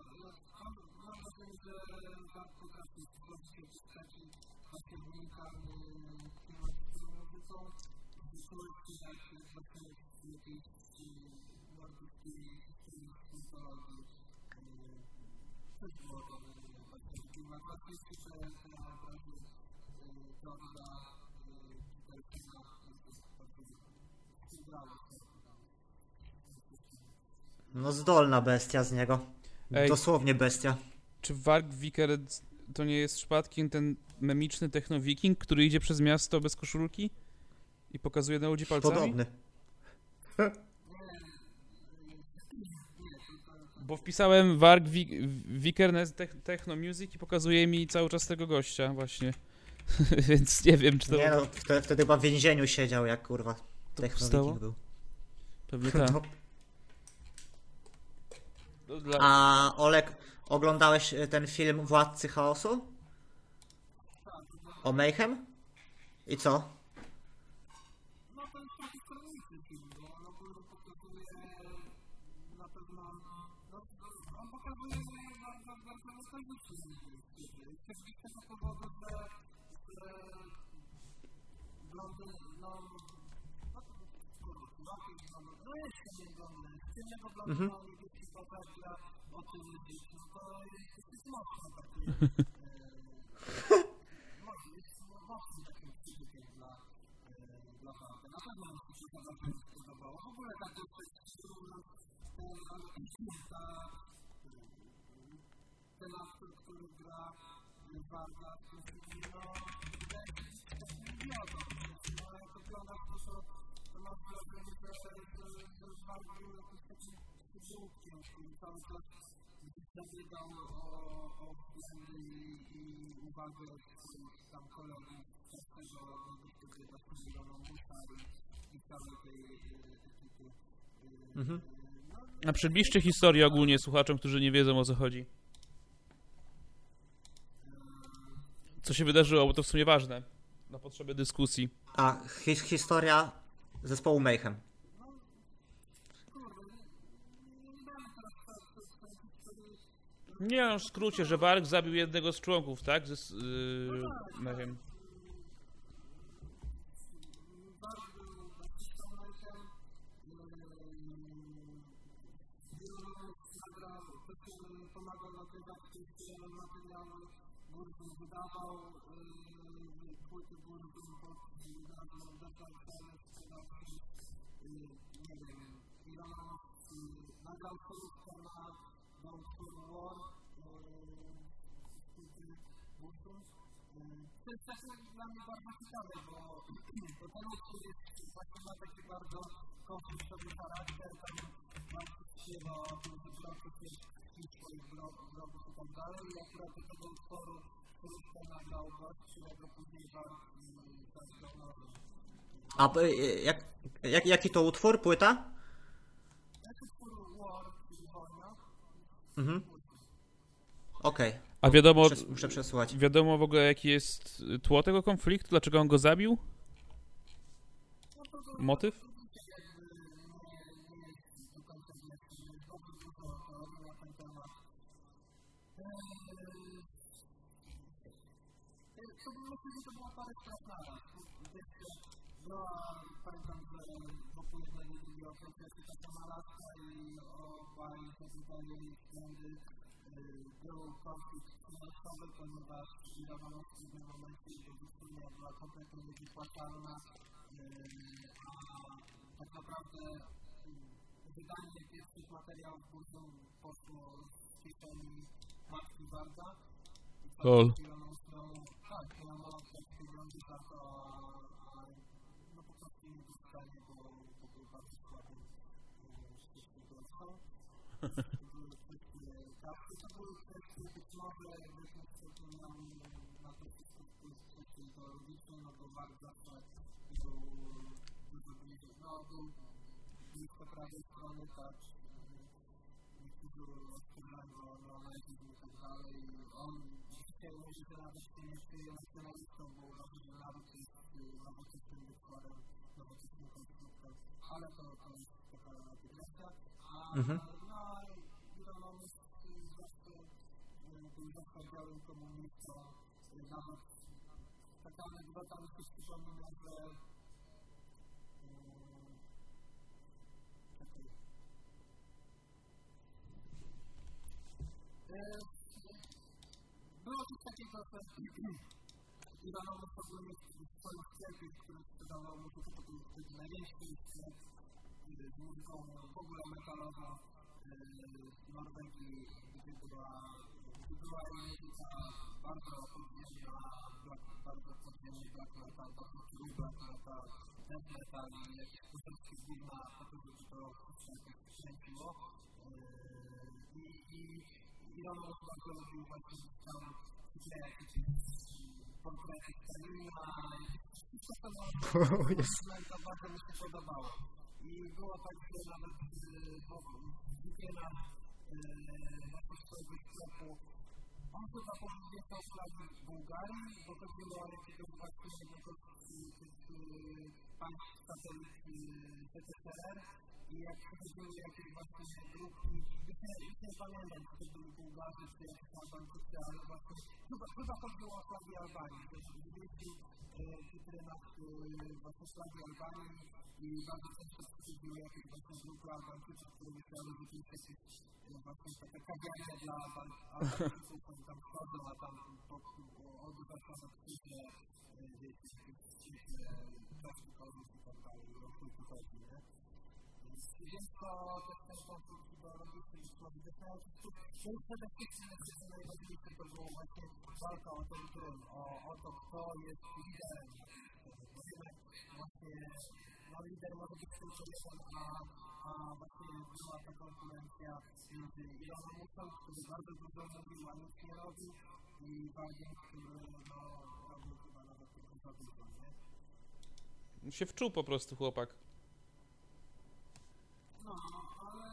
jak właśnie z jakiejś nordyckiej mitologii. Było właśnie te obrazy Petersona, bardzo wybrało się. No zdolna bestia z niego. Ej. Dosłownie bestia. Czy Warg Viker to nie jest przypadkiem ten memiczny techno-wiking, który idzie przez miasto bez koszulki i pokazuje na ludzi palcami? Podobny. [LAUGHS] Bo wpisałem Warg Vikernes Tech- Techno Music i pokazuje mi cały czas tego gościa właśnie. [LAUGHS] Więc nie wiem, czy to, Nie no, wtedy, wtedy chyba w więzieniu siedział jak kurwa. to Techno powstało. Viking był. Pewnie [LAUGHS] tak. No. A Olek, oglądałeś y, ten film Władcy Chaosu? O Mayhem? I co? No to jest taki stronniczy film, bo on ogólnie pokazuje na pewno, no, on pokazuje bardzo, bardzo nostalgiczny Też z tego powodu, że, że Londyn, no, no, kurwa, łapie, no, no jest kamienny, z ciemnego Mhm. Londynu niebieski bohater o tym no to jest mocno taki, mi się to bardzo podobało. W ogóle dosyć ten, ta, ten aktor, który gra Barda w tym filmie, no, wydaje się takim idiotą. No, jak oglądasz to, to, to masz wrażenie, że, że, że Bard był jakimś takim przybudkiem, który cały czas zabiegał o, o względy i, i uwagę swoich tam kolegów z tego, no, wtedy właśnie Milona Musa i, i całej tej ekipy. Mhm. A przybliżcie historię ogólnie słuchaczom, którzy nie wiedzą o co chodzi. Co się wydarzyło, bo to w sumie ważne. Na potrzeby dyskusji. A, his, historia zespołu Mayhem. Nie no, w skrócie, że Warg zabił jednego z członków, tak? S- yy, nie wiem. Yy, płyty Burzum pod Challenge, sprzedał yy, nie wiem, yy, nagrał solówkę na Don't For War płyty Burzum. Yy, To jest też dla mnie bardzo ciekawe, bo, bo ten utwór jest właśnie ma taki bardzo konfliktowy charakter, tam bardzo śpiewa o tym, że Bronków jest i swoich wrogów i tak dalej i akurat do tego utworu którego później nowym. A jak, jak, jaki to utwór? Płyta? Mhm. Okej. A wiadomo, Muszę przesłuchać. wiadomo w ogóle jaki jest tło tego konfliktu? Dlaczego on go zabił? Motyw? Była, pamiętam, że wokół jednego i drugiego procesu taka nalazka i obaj zadawali względy eee, był konflikt finansowy, ponieważ wydawano w pewnym momencie jego wycenia była kompletnie niewypłacalna, eee, a tak naprawdę mm, wydanie pierwszych materiałów Burzum poszło z kieszeni matki Barda. I tak. Elon Musk, tak, to, a, szczęśliwcą. To były kwestie to być może jakimś stopniu miały na to wszystko wpływ kwestie ideologiczne, no bo Bart zawsze był dużo bliżej, no był blisko prawej strony, tak, niektórzy oskarżają go o neonazizm i tak dalej. On dzisiaj mówi, że nawet się nie czuje nacjonalistą, bo uważa, że naród jest nowoczesnym wykładem, nowoczesnym ahora con, Iwanowy ogólnie w swoim sklepie, który sprzedawał muzykę, to był wtedy największy sklep y, z muzyką w ogóle metalową y, w Norwegii, gdzie była, gdzie była i muzyka bardzo podziemna, bardzo podziemny black metal, bardzo true black metal, death metal i jakieś muzyki gówna, po to, żeby to wszystko jakoś kręciło. Y, I, i Iwanowy bardzo lubił właśnie tam przyklejać jakieś portrety Stalina, wszystko to było to bardzo mi się podobało. I było tak, że nawet wybiera jako swojego sklepu on chyba powiedział flagi Bułgarii, bo to było jakiegoś właśnie jednego z tych państw satelit ZSRR i jak przychodziły jakieś właśnie grupki, nie pamiętam, czy to byli Bułgarzy, czy jakieś Albańczycy, ale właśnie chyba, chyba chodziło o flagi Albanii, że wieści cytrynach właśnie flagi Albanii i bardzo często przychodziły jakieś właśnie grupy Albańczyków, które myślały, że to jest jakieś właśnie takie kawiarnie dla Albańczyków, oni tam wchodzą, a tam od krzyże, wiecie, jakieś plastikowych i tak dalej, o to tu chodzi, nie? Więc to ten ideologiczny i słowityczny, to jest przede wszystkim to najważniejsze, to było właśnie walka o ten o, o to, kto jest liderem. Właśnie no, lider może być tylko jeden, a, a właśnie była ta konkurencja między Ilonem Musem, który bardzo dużo mówił, a nic nie robił, i Wagiem, który no, robił chyba nawet tylko za dużo, nie? Się wczuł po prostu chłopak. No, ale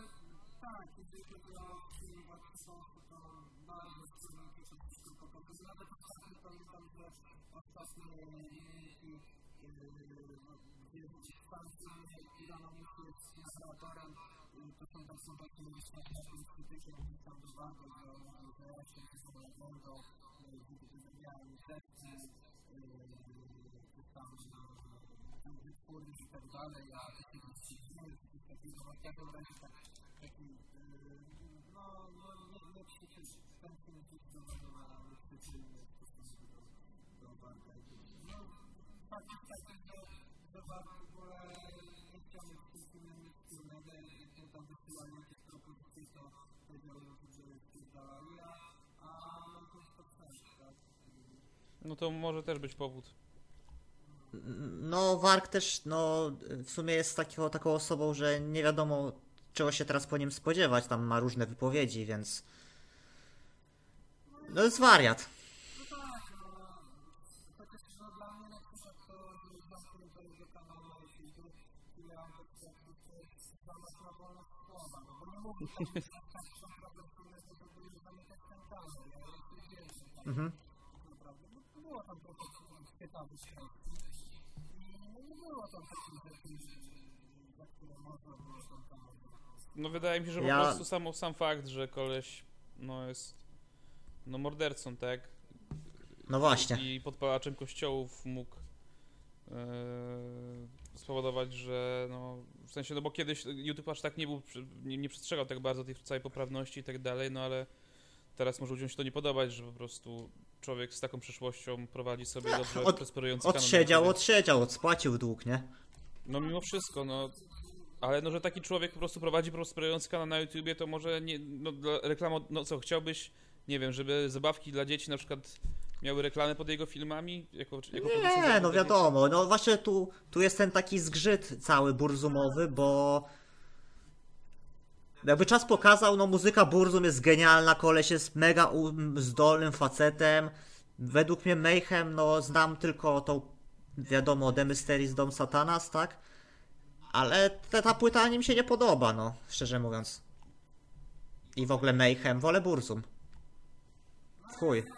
tak, jeżeli chodzi o przyjmować książki, to bardzo wspólniki to wszystko pokazuje. Nawet ostatnio pamiętam, że ostatnie linijki, gdzie w Francji Irana jest narratorem, to są tak są takie światowym krytykiem, gdzieś tam do bardzo, że ja się gdzie miałem zespół, czy tam wytwórni i tak dalej, a takie filmy, no no, nie, nie film zdecydowanie na krzyczy inny w stosunku do, do Barka. No, nie chciał mieć z tym tam powiedział, że? No to może też być powód. No, Wark też, no, w sumie jest takiego, taką osobą, że nie wiadomo, czego się teraz po nim spodziewać. Tam ma różne wypowiedzi, więc. No, jest wariat. [LAUGHS] Mhm. Było tam takich za które można było tam No wydaje mi się, że po Ja- prostu sam, sam fakt, że koleś no jest no mordercą, tak? No właśnie. I podpalaczem kościołów mógł e, spowodować, że no w sensie, no bo kiedyś YouTube aż tak nie był, nie, nie przestrzegał tak bardzo tej całej poprawności i tak dalej, no ale teraz może ludziom się to nie podobać, że po prostu człowiek z taką przeszłością prowadzi sobie dobrze od- prosperujący Odsiedział, odsiedział, odspłacił dług, nie? No mimo wszystko, no. Ale no, że taki człowiek po prostu prowadzi prosperujący kanał na YouTubie, to może nie, no reklamo, no co, chciałbyś, nie wiem, żeby zabawki dla dzieci na przykład miały reklamy pod jego filmami? Jako, jako Nie, no wiadomo, no właśnie tu, tu jest ten taki zgrzyt cały burzumowy, bo jakby czas pokazał, no muzyka Burzum jest genialna, koleś jest mega zdolnym facetem. Według mnie Mayhem, no znam tylko tą, wiadomo, The Mysteries Dom Satanas, tak? Ale ta, ta płyta mi się nie podoba, no, szczerze mówiąc. I w ogóle Mayhem, wolę Burzum. Chuj.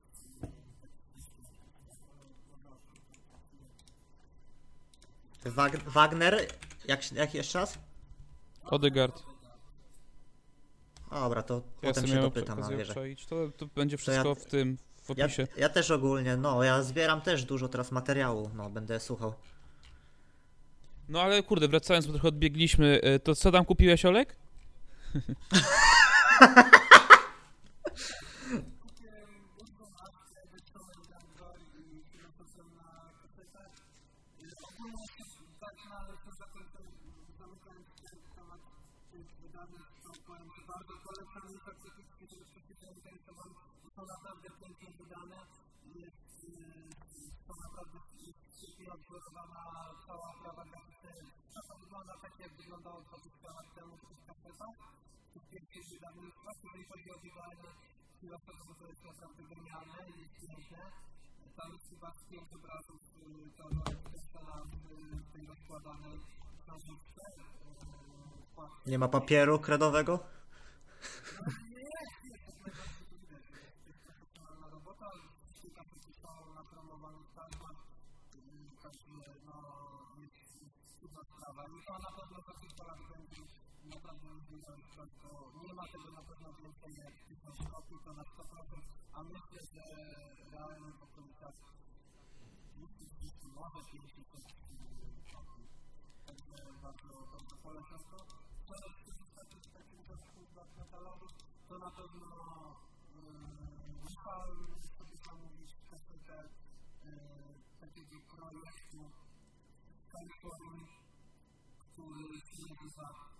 Wag- Wagner, jak, jak jeszcze raz? Odegaard. Dobra, to Ja potem się dopytam, a obczaić. To, to będzie ja- wszystko w tym, w Ja, opisie. ja też ogólnie, no, ja zbieram też dużo teraz materiału, no, będę słuchał. No ale kurde, wracając, bo trochę odbiegliśmy, e, to co tam kupiłeś, Olek? [LAUGHS] są naprawdę pięknie wydane. Jest, y, są naprawdę świetnie odwzorowana cała prawa graficzna. To wygląda tak, jak wyglądało 20 lat temu w tych kasetach, w tych pierwszych wydawnictwach. Jeżeli chodzi o filozoficzne, to jest naprawdę genialne, jest piękne. Chyba z pięć obrazów w tej rozkładanej y, Nie ma papieru kredowego? no to na pewno za kilka lat będzie naprawdę rozwiązane, bo nie ma tego na pewno więcej jak 1000 kopii, to na 100%, a myślę, że realnie po prostu tak może 50 kopii. Także bardzo, bardzo polecam to. To jest taki taki katalogu, to na pewno Musiałem sobie zamówić kasetę e, takiego projektu Kalifornii, który się nazywa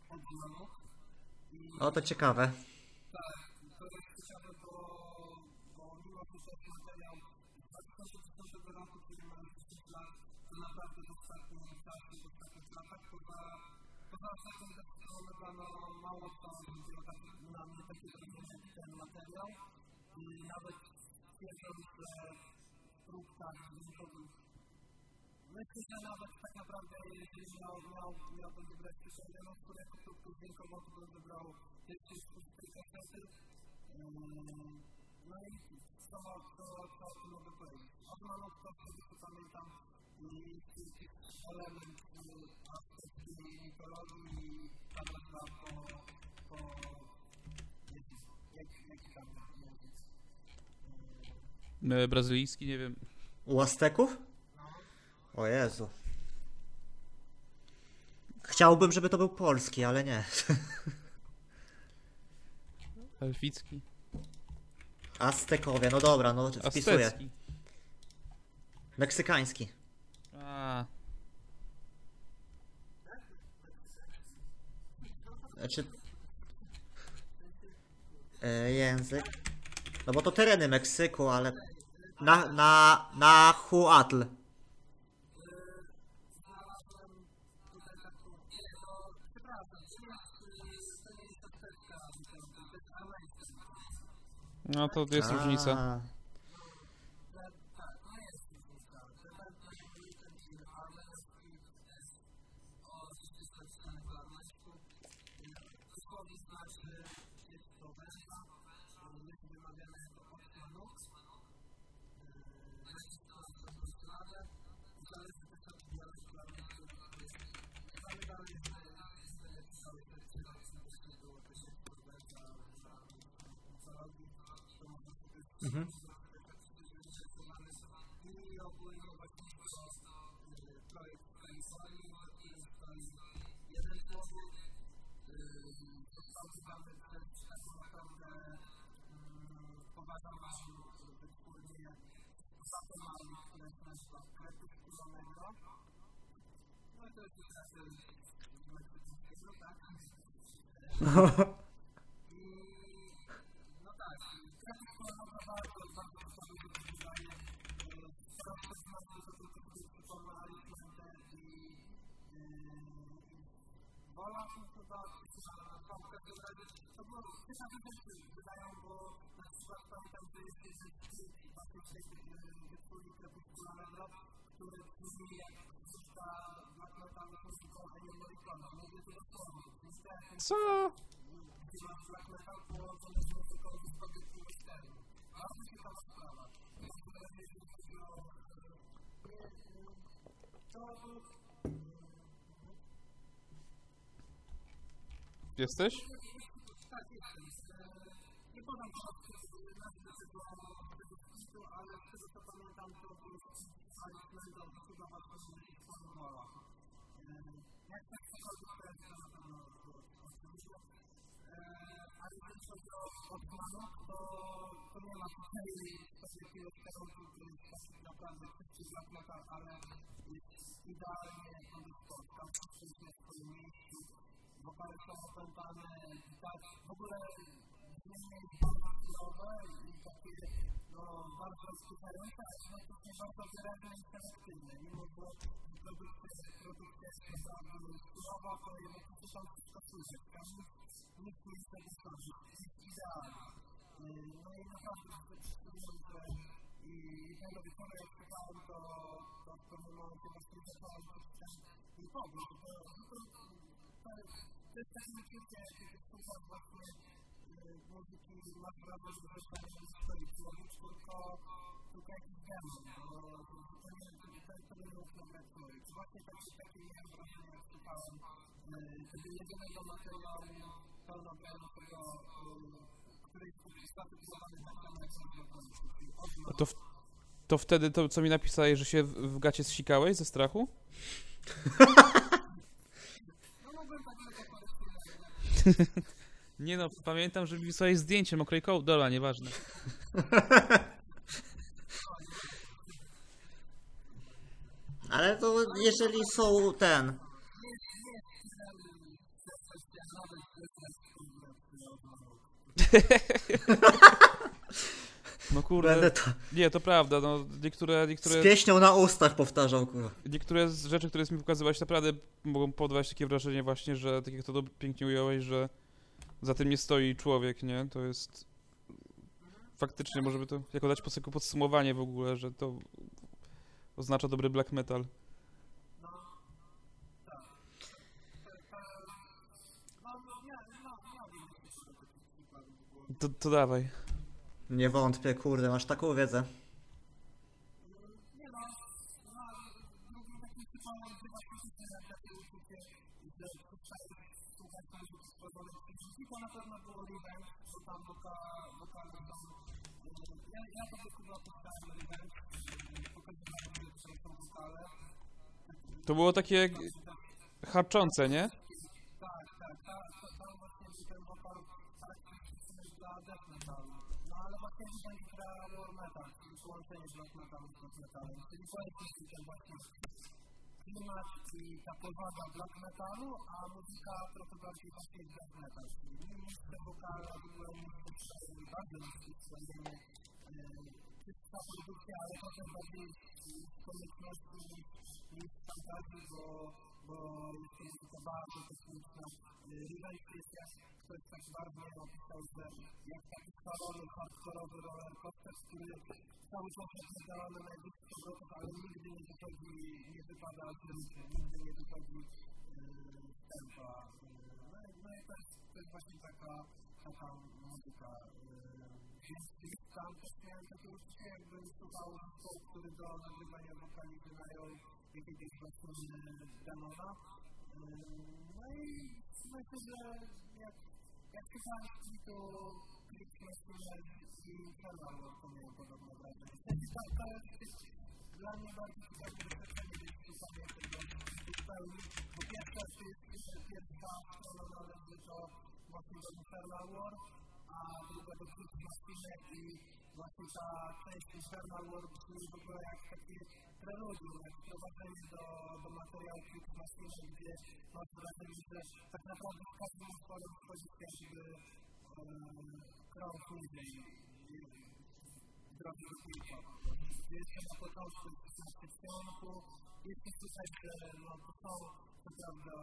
O, to ciekawe. Z 2010 roku, który ma już 10 lat, to naprawdę w ostatnim czasie, w ostatnich latach, poza, poza ostatnim decyzją wybrano mało co tak, na mnie takie jak ten materiał. I nawet twierdząc, że próbkach dźwiękowych Myślę, że nawet tak naprawdę, jeżeli miał, miał, miałbym wybrać przeciągną, którego próbkę dźwiękową, to bym wybrał pierwszy z tej kasety. No i co, co, co o tym mogę powiedzieć? Od malutko to pamiętam element aspektu mitologii nazwa po, po jaki, jaki, tam. E, Brazylijski, nie wiem. U Azteków? O Jezu. Chciałbym, żeby to był polski, ale nie. [LAUGHS] Elficki. Aztekowie, no dobra, no wpisuję. Aztecki. Meksykański. A, Znaczy... E, język. No bo to tereny Meksyku, ale... Na, na, na Huatl. No to jest różnica. A, Mhm. Jeden został wydany przez tak naprawdę mm, poważaną wytwórnię Zatomali, która się nazywa Kretyw Kulonegro. no to jest raczej meksykańskiego, tak? Wola chyba w każdym razie to było ciekawe rzeczy wydają, bo na przykład pamiętam, że jest jeden z właśnie tej wytwórni krepuskularnego, który brzmi jak ta black metal muzyką Ennio Morricone. Mówię to dosłownie. Co? Gdzie masz black metal połączony z muzyką z spaghetti westernu. Bardzo ciekawa sprawa. To... chyba właśnie Stonewalla. Jak przechodzi, to jest to na pewno oczywiście. Ale idealnie spotkał, wszystko jest na swoim miejscu wokale są opętane, tak, w ogóle brzmienie bardzo chwilowe i takie, no, bardzo skupiające, a jednocześnie bardzo wyraźne i selektywne, mimo że produkcja, produkcja jest naprawdę chwilowa, to jednocześnie tam wszystko słychać, tam nic, nie jest zawieszone, jest idealnie. No i naprawdę przypomnę, że i tego wieczoru jak czytałem, to, to w pewnym momencie właśnie zacząłem czytać i powiem, że to, to, to jest jakiś to. Właśnie jak słuchałem, kiedy jedynego materiału to, to wtedy to, co mi napisałeś, że się w gacie zsikałeś ze strachu? [LAUGHS] No mogłem tak lekko Nie no, pamiętam, że mi wysłałeś zdjęcie mokrej koł... Dola, nieważne. [LAUGHS] Ale to jeżeli są ten. [LAUGHS] No kurde, Będę to nie, to prawda, no niektóre, z niektóre, pieśnią na ustach powtarzał, kurwa. niektóre z rzeczy, które mi pokazywać naprawdę mogą podawać takie wrażenie właśnie, że tak jak to pięknie ująłeś, że za tym nie stoi człowiek, nie? To jest faktycznie, może by to jako dać po- jako podsumowanie w ogóle, że to oznacza dobry black metal. To, to dawaj. Nie wątpię, kurde, masz taką wiedzę. Nie no, no, drugim takim czyli połączenie black metalu z death metalem, czyli właśnie ten właśnie klimat i ta powaga black metalu, a muzyka trochę bardziej właśnie death metal, czyli niskie wokale, w ogóle niskie, bardzo niskie skłonienie, czysta produkcja, ale trochę bardziej z konieczności niż, niż fantazji, bo, bo jest to bardzo jest jak ktoś tak bardzo opisał, że jak taki szalony, hardkorowy roller coaster, który cały czas nagrany na najwyższych obrotach, ale nigdy nie wychodzi, nie wypada z rytmu, nigdy nie wychodzi z tempa. No, i- no i to jest, to jest właśnie taka, taka muzyka. Więc gdzieś tam też miałem takie uczucie, jakby słuchał zespołu, który do nagrywania wokali wynajął jakiegoś właśnie demona. No i myślę, że jak, jak czytałem ci, to klip Messina i Infernal to miałem podobne wrażenie. Wtedy ta, ta jest dla mnie bardzo ciekawe doświadczenie, więc słuchanie tego w pełni. Po pierwsze, to jest pierwsza strona należy do właśnie do Infernal War, a właśnie ta część Infernal War brzmi w ogóle jak takie preludium, jak wprowadzenie do, do materiału klimatycznego, gdzie masz wrażenie, że tak naprawdę w każdym utworze wchodzi jakby e, krok niżej drogi do kilka. Jeszcze na początku, na przedsionku, jest to tutaj, że no, to są co prawda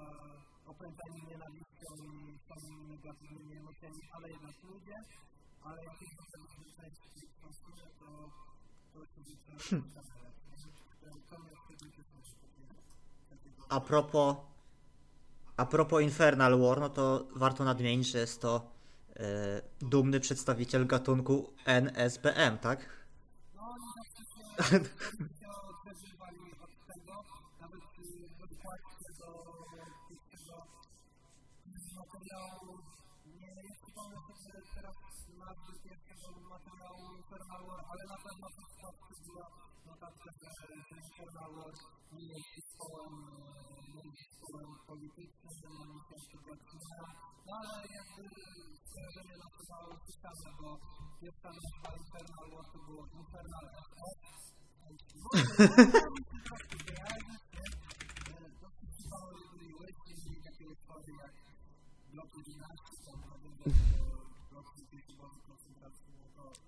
opętani nienawiścią i są negatywnymi emocjami, ale jednak ludzie, ale jak już zostaliśmy części konsumy, to to się A propos, a propos Infernal War, no to warto nadmienić, że jest to e, dumny przedstawiciel gatunku NSBM, tak? No się do materiału, nie jest teraz nazwy pierwszego materiału Infernal War, ale na pewno to wkładce była notatka, że Infernal War nie jest zespołem, nie jest zespołem politycznym, nie jest zespołem no ale jakby skojarzenie nasuwało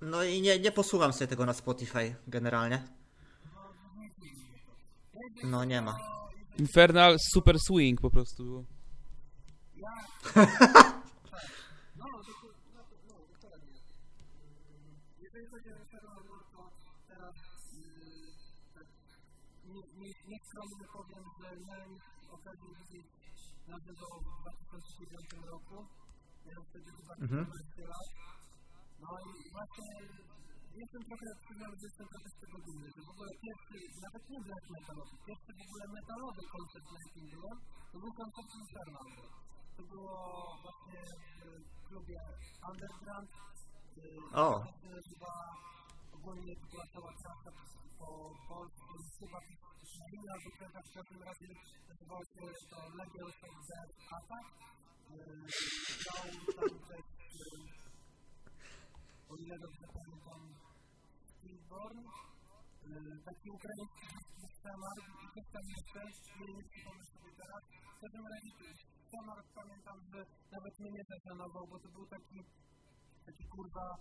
No i nie, nie posłucham sobie tego na Spotify generalnie. No nie ma. Infernal Super Swing po prostu było. Nieskromnie powiem, że miałem okazję widzieć na żywo w 2009 roku. Miałem wtedy chyba 14 lat. No i właśnie jestem trochę przyznam, że jestem trochę z tego dumny, że w ogóle pierwszy, nawet nie black metalowy, pierwszy w ogóle metalowy koncert, na jakim byłem, to był koncert Infernal War to było właśnie w klubie Underground. O. To się nazywa ogólnie była cała trasa po Polsce, chyba na inna wykręta w każdym razie nazywało się to Legion Death Attack. Grał tam też, o ile dobrze pamiętam, Stillborn, taki ukraiński schemat i coś tam jeszcze, nie przypomnę sobie teraz. W każdym razie Samar pamiętam, że nawet mnie nie zaszanował, bo to był taki, taki kurwa...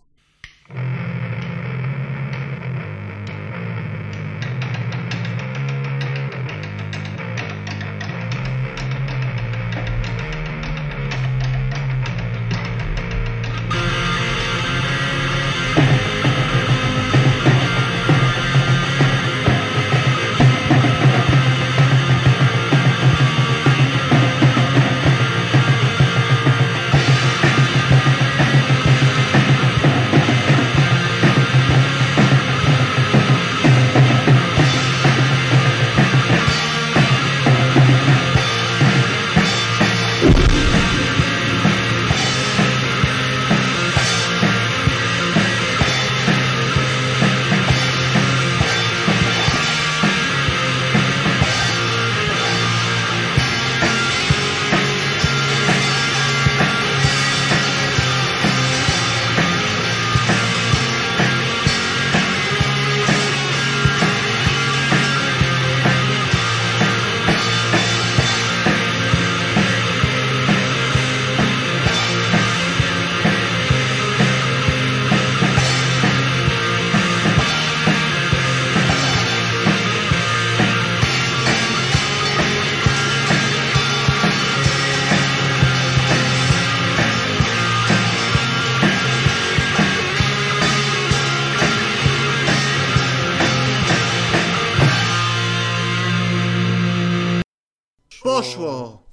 Poszło!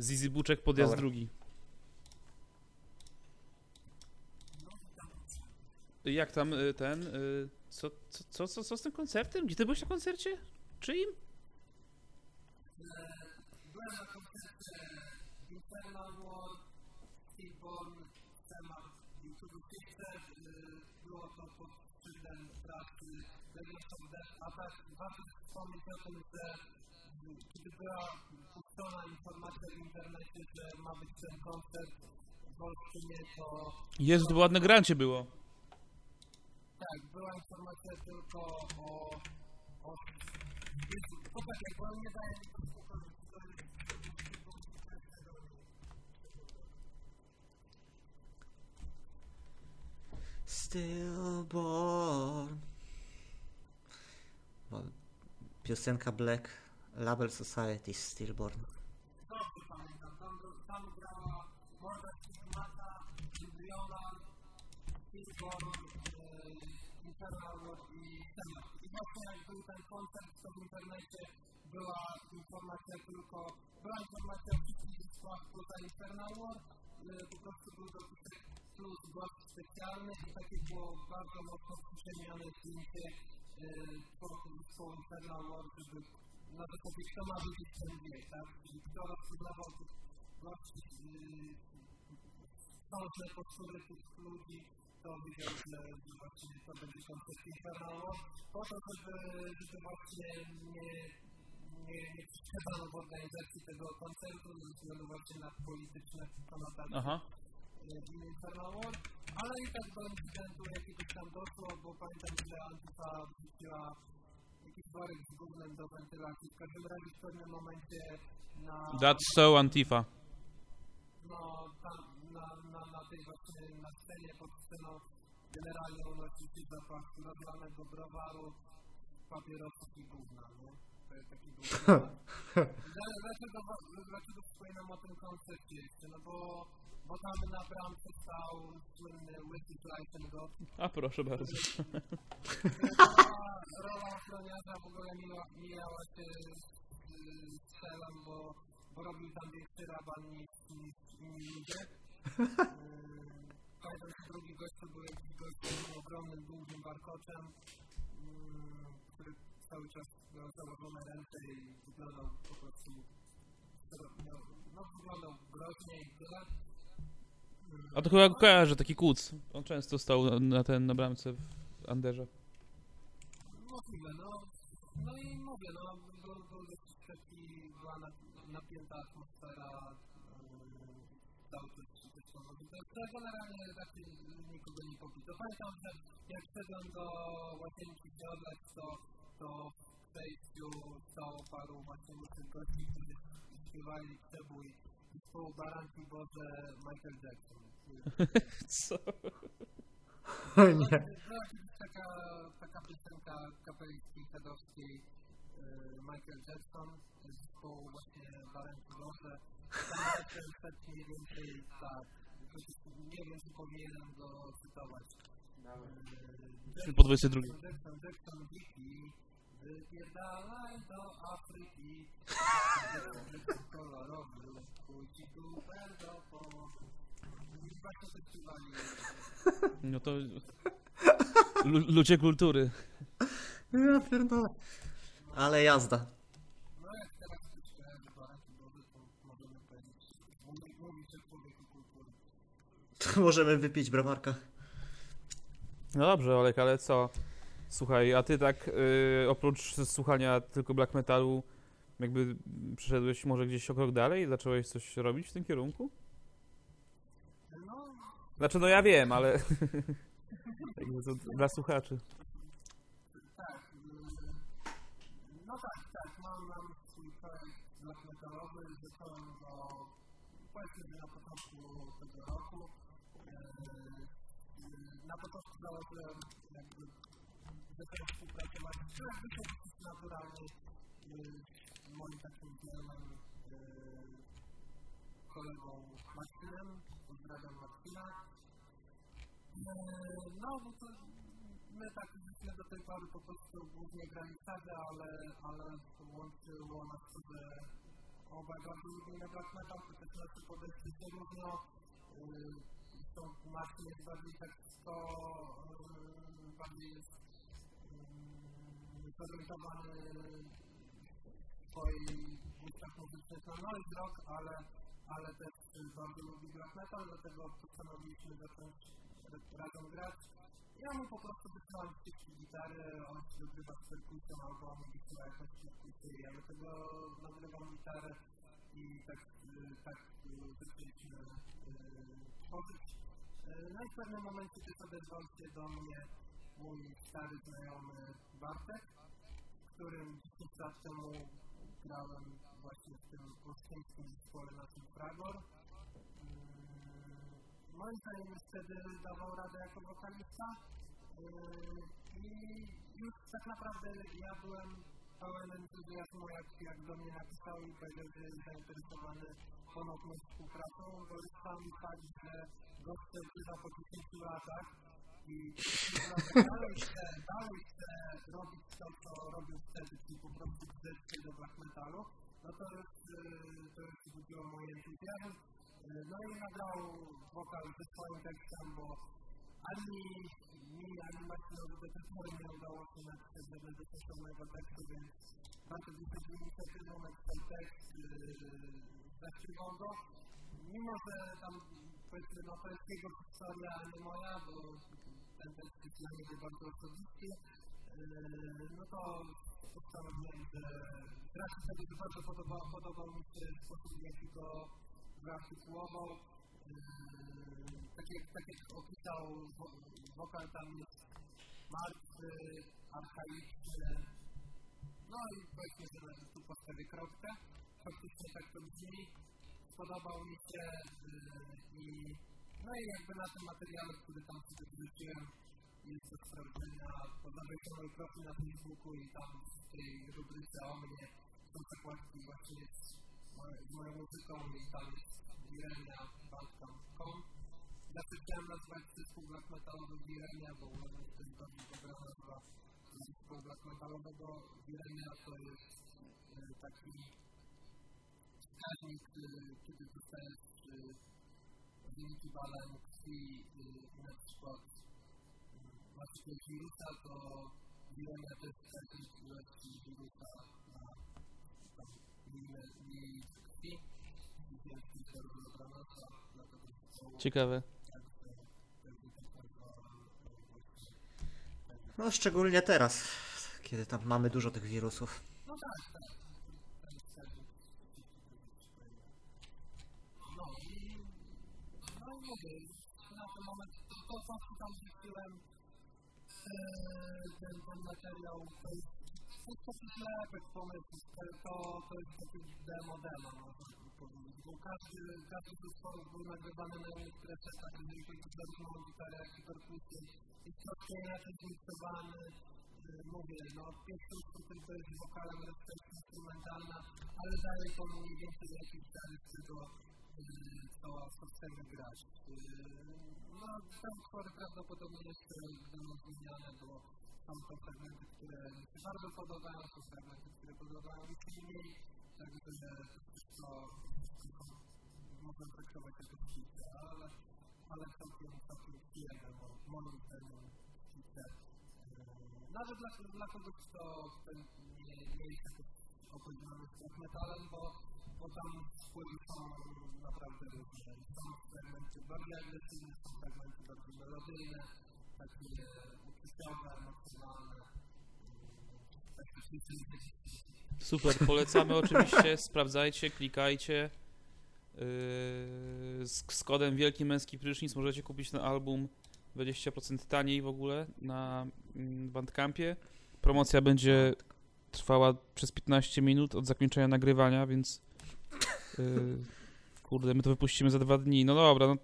Zizi Buczek podjazd Dobra. drugi. Jak tam y, ten, y, co, co, co, co, co z tym koncertem? Gdzie ty byłeś na koncercie? Czyim? Jezu, to ładne grancie było. informacja tylko o... o... Jezu, Poczekaj, bo on nie daje Stillborn. Piosenka Black Label Society Stillborn. E, Infernal i Temat. I właśnie jak był ten koncert, to w internecie była informacja tylko, była informacja o wszystkich zespołach poza Infernal War, po prostu był dopisek plus głos specjalny i takie było bardzo mocno przyciemnione zdjęcie zespołu Infernal War, żeby na zasadzie kto ma być w tym wie, tak? Czyli kto rozpoznawał tych gości, ważne postury tych ludzi, to wiedział, że właśnie to będzie Infernal War, po to, żeby, żeby właśnie nie, nie, nie przeszkadzano w organizacji tego koncertu ze względu właśnie na polityczne konotacje War, ale i tak do incydentu jakiegoś tam doszło, bo pamiętam, że Antifa wrzuciła jakiś worek z gównem do wentylacji. W każdym razie w pewnym momencie na, That's so Antifa. No, tam, na, na, na tej właśnie na scenie pod sceną generalnie unosi się zapach rozlanego browaru, papierosów i gówna, nie? To jest taki był temat. Dlaczego, dlaczego, wspominam o tym koncercie jeszcze? No bo, bo tam na bramce stał słynny Whitney Fleischengot, A proszę bardzo. rola, ochroniarza w ogóle mijała, mijała się z bo, bo robił tam większy raban niż, inni ludzie. Y, Pamiętam, że drugi gościu był jakiś gość z ogromnym, długim warkoczem, y, który cały czas miał założone ręce i wyglądał po prostu no wyglądał groźnie i tyle. A to chyba kojarzę, taki kuc. On często stał na- ten, na bramce w Anderze. Możliwe, no. No i mówię, no, był, był dosyć taki, była na, napięta atmosfera, cały czas też powodzi. To, to generalnie raczej nikogo nie popito. Pamiętam, że jak szedłem do łazienki się odlać, to, to w przejściu stało paru właśnie młodych gości, którzy śpiewali przebój zespołu Baranki Boże Michael Jackson. [LAUGHS] Co? [LAUGHS] O nie. Kiedyś taka, taka piosenka kapeli headowskiej yy, Michael Jackson z zespołu właśnie Barenki Boże. Tam mniej więcej tak, wiem czy powinienem go cytować. Yy, Po 22. Jackson, Jackson, Wiki, wypierdalaj do Afryki. Jackson kolorowy, ci tu będą pomocy. No to... Lu ludzie kultury. Ja pierdolę. Ale jazda. No to możemy wypić browarka. No dobrze, Olek, ale co? Słuchaj, a ty tak y, oprócz słuchania tylko black metalu, jakby przeszedłeś może gdzieś o krok dalej zacząłeś coś robić w tym kierunku? No, Znaczy, no ja wiem, ale... Jakby [LAUGHS] to dla słuchaczy. tak. yy, No tak, tak, mam, mam swój projekt black metalowy, zacząłem go powiedzmy, na początku tego roku. Yy, Na początku założyłem jakby zacząłem współpracować z dosyć naturalnie z moim takim znajomym yy, kolegą Maksymem, pozdrawiam. Yy, No, to my tak żeśmy do tej pory po prostu głównie grali sagę, ale, ale łączyło nas to, że obaj bardzo lubimy black metal, to też nasze podejście się różnią. Yy, Są Marcin jest bardziej tak to yy, bardziej jest zorientowany w swoich gustach muzycznych na noise rock, ale, ale też bardzo lubi black metal, dlatego postanowiliśmy zacząć razem grać. Ja mu po prostu wysyłam ścieżki gitary, on się wygrywa z perkusją albo on mi wysyła jakąś perkusję, ja do tego nagrywam gitarę i tak, y, tak zaczęliśmy y, tworzyć. Y, No i w pewnym momencie też odezwał się do mnie mój stary znajomy Bartek, którym 10 lat temu grałem właśnie w tym polskim zespole na tym Fragor. Moim zdaniem wtedy dawał radę jako wokalista. Yy, i już tak naprawdę ja byłem pełen entuzjazmu, jak, jak do mnie napisał i powiedział, że jest zainteresowany ponowną współpracą, bo już sam fakt, że goście chyba po 10 latach i dalej chce, dalej chce robić to, co robił wtedy, czyli po prostu grzeć do black metalu, no to już, yy, to już budziło mój entuzjazm. No i nagrał wokal ze swoim tekstem, bo ani mi, ani Marcinowi do tej pory nie udało się napisać żadnego stosownego tekstu, więc bardzo dużo inicjatywą napisał tekst, yy, zaśpiewał go. Mimo, że tam powiedzmy, no to jest jego historia, a nie moja, bo ten tekst jest dla niego bardzo osobisty, yy, no to postanowiłem, że raczej wtedy bardzo podobał, podobał mi się sposób, w jaki go wyartykułował. Yy, tak, jak, tak jak opisał, wo- wokal tam jest martwy, archaiczny. No i powiedzmy, że tu postawię kropkę. Faktycznie tak to brzmi. Spodobał mi się yy, i no i jakby na tym materiale, który tam sobie wrzuciłem, jest do sprawdzenia. Podam się mój na Facebooku i tam w tej rubryce o mnie są zakładki właśnie moją muzyką i tam Wirenia, Bandcamp.com. Zawsze chciałem nazwać zespół black metalowy Wirenia, bo uważam, że to jest bardzo dobra nazwa zespołu black metalowego. Wirenia to jest e, taki wskaźnik, e, kiedy dostajesz e, wyniki badań krwi na przykład masz jakiegoś wirusa, to Wirenia to jest wskaźnik ilości wirusa na Ciekawe. No szczególnie teraz, kiedy tam mamy dużo tych wirusów. No tak, tak. Ten wskaźnik. No i no i mówię, na ten moment to, to co tam wrzuciłem eee, ten, ten materiał to jest to taki ślepek pomysł, to, to, to jest taki demo demo, powiedzieć, bo każdy, każdy z utworów był nagrywany na innych presetach, jeżeli chodzi zarówno o gitarę, jak i perkusję, jest troszkę inaczej zmiksowany, Yy, mówię, no pierwszy utwór tylko jest wokalem, reszta jest instrumentalna, ale daje to mniej więcej jakiś zarys tego, yy, co, co chcemy grać. Yy, No, te utwory prawdopodobnie jeszcze będą zmieniane, bo są to fragmenty, które mi się bardzo podobają, są fragmenty, które podobają mi się mniej, także to można traktować jako sztukę, ale, ale całkiem, całkiem przyjemne, bo moim zdaniem sztukę nawet dla, dla kogoś, kto, nie, nie jest jakoś opowiedziany z black metalem, bo, bo tam wpływy są naprawdę różne. Są fragmenty bardziej agresywne, są fragmenty bardziej melodyjne, takie uczuciowe, emocjonalne. Super, polecamy oczywiście, sprawdzajcie, klikajcie. Yy, z, z kodem Wielki Męski Prysznic możecie kupić ten album 20% taniej w ogóle na mm, Bandcampie. Promocja będzie trwała przez 15 minut od zakończenia nagrywania, więc yy, kurde, my to wypuścimy za dwa dni. No dobra, no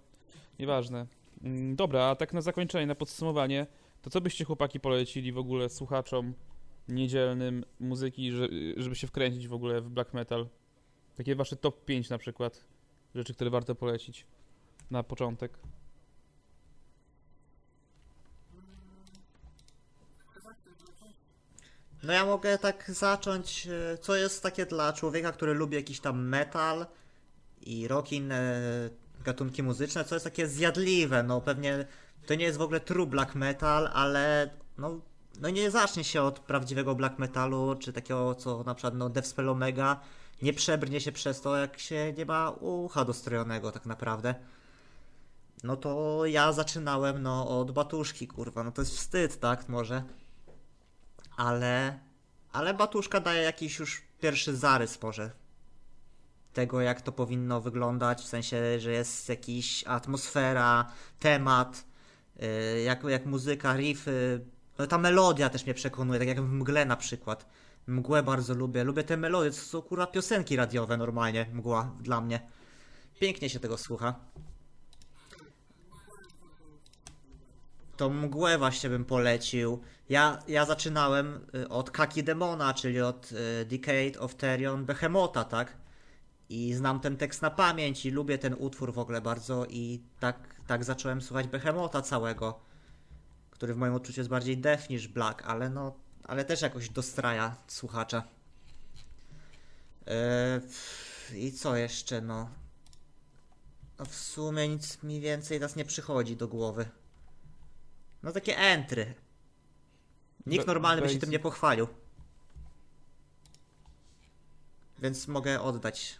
nieważne. Mm, Dobra, a tak na zakończenie, na podsumowanie, to co byście chłopaki polecili w ogóle słuchaczom niedzielnym muzyki, że, żeby się wkręcić w ogóle w black metal? Takie wasze top 5 na przykład rzeczy, które warto polecić na początek. No ja mogę tak zacząć, e, co jest takie dla człowieka, który lubi jakiś tam metal i rock inne gatunki muzyczne, co jest takie zjadliwe, no pewnie to nie jest w ogóle true black metal, ale no, no nie zacznie się od prawdziwego black metalu, czy takiego co na przykład no Deathspell Omega, nie przebrnie się przez to, jak się nie ma ucha dostrojonego tak naprawdę. No to ja zaczynałem no od batuszki, kurwa, no to jest wstyd, tak, może. Ale, ale Batuszka daje jakiś już pierwszy zarys może tego, jak to powinno wyglądać, w sensie, że jest jakiś atmosfera, temat, yy, jak, jak muzyka, riffy, No ta melodia też mnie przekonuje, tak jak w Mgle na przykład. Mgłę bardzo lubię. Lubię te melodie, to są kurwa piosenki radiowe normalnie, mgła dla mnie. Pięknie się tego słucha. To mgłę właśnie bym polecił. Ja, ja zaczynałem y, od Kaki Demona, czyli od y, Decade of Therion Behemota, tak? I znam ten tekst na pamięć i lubię ten utwór w ogóle bardzo i tak, tak zacząłem słuchać Behemota całego, który w moim odczuciu jest bardziej death niż black, ale no, ale też jakoś dostraja słuchacza. Yy, I co jeszcze, no? No w sumie nic mi więcej teraz nie przychodzi do głowy. No takie entry. Nikt Be- normalny by się tym nie pochwalił. Więc mogę oddać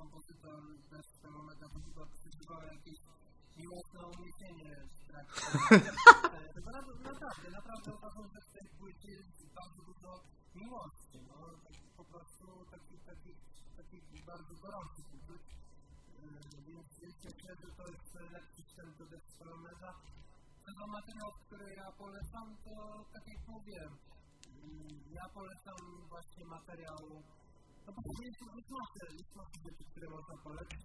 kompozytor Zbyszka Omega, to chyba przeżywał jakieś miłosne uniesienie w trakcie. [LAUGHS] Na- naprawdę, naprawdę uważam, że w tej płycie jest bardzo dużo miłości. No, tak, po prostu taki, taki, taki bardzo gorący uczuć. Yy, Więc myślę, że to jest lekki wstęp do. Tego materiału, który ja polecam, to tak jak mówiłem, yy, ja polecam właśnie materiał no bo jest, jest masę, jest rzeczy, które można polecić,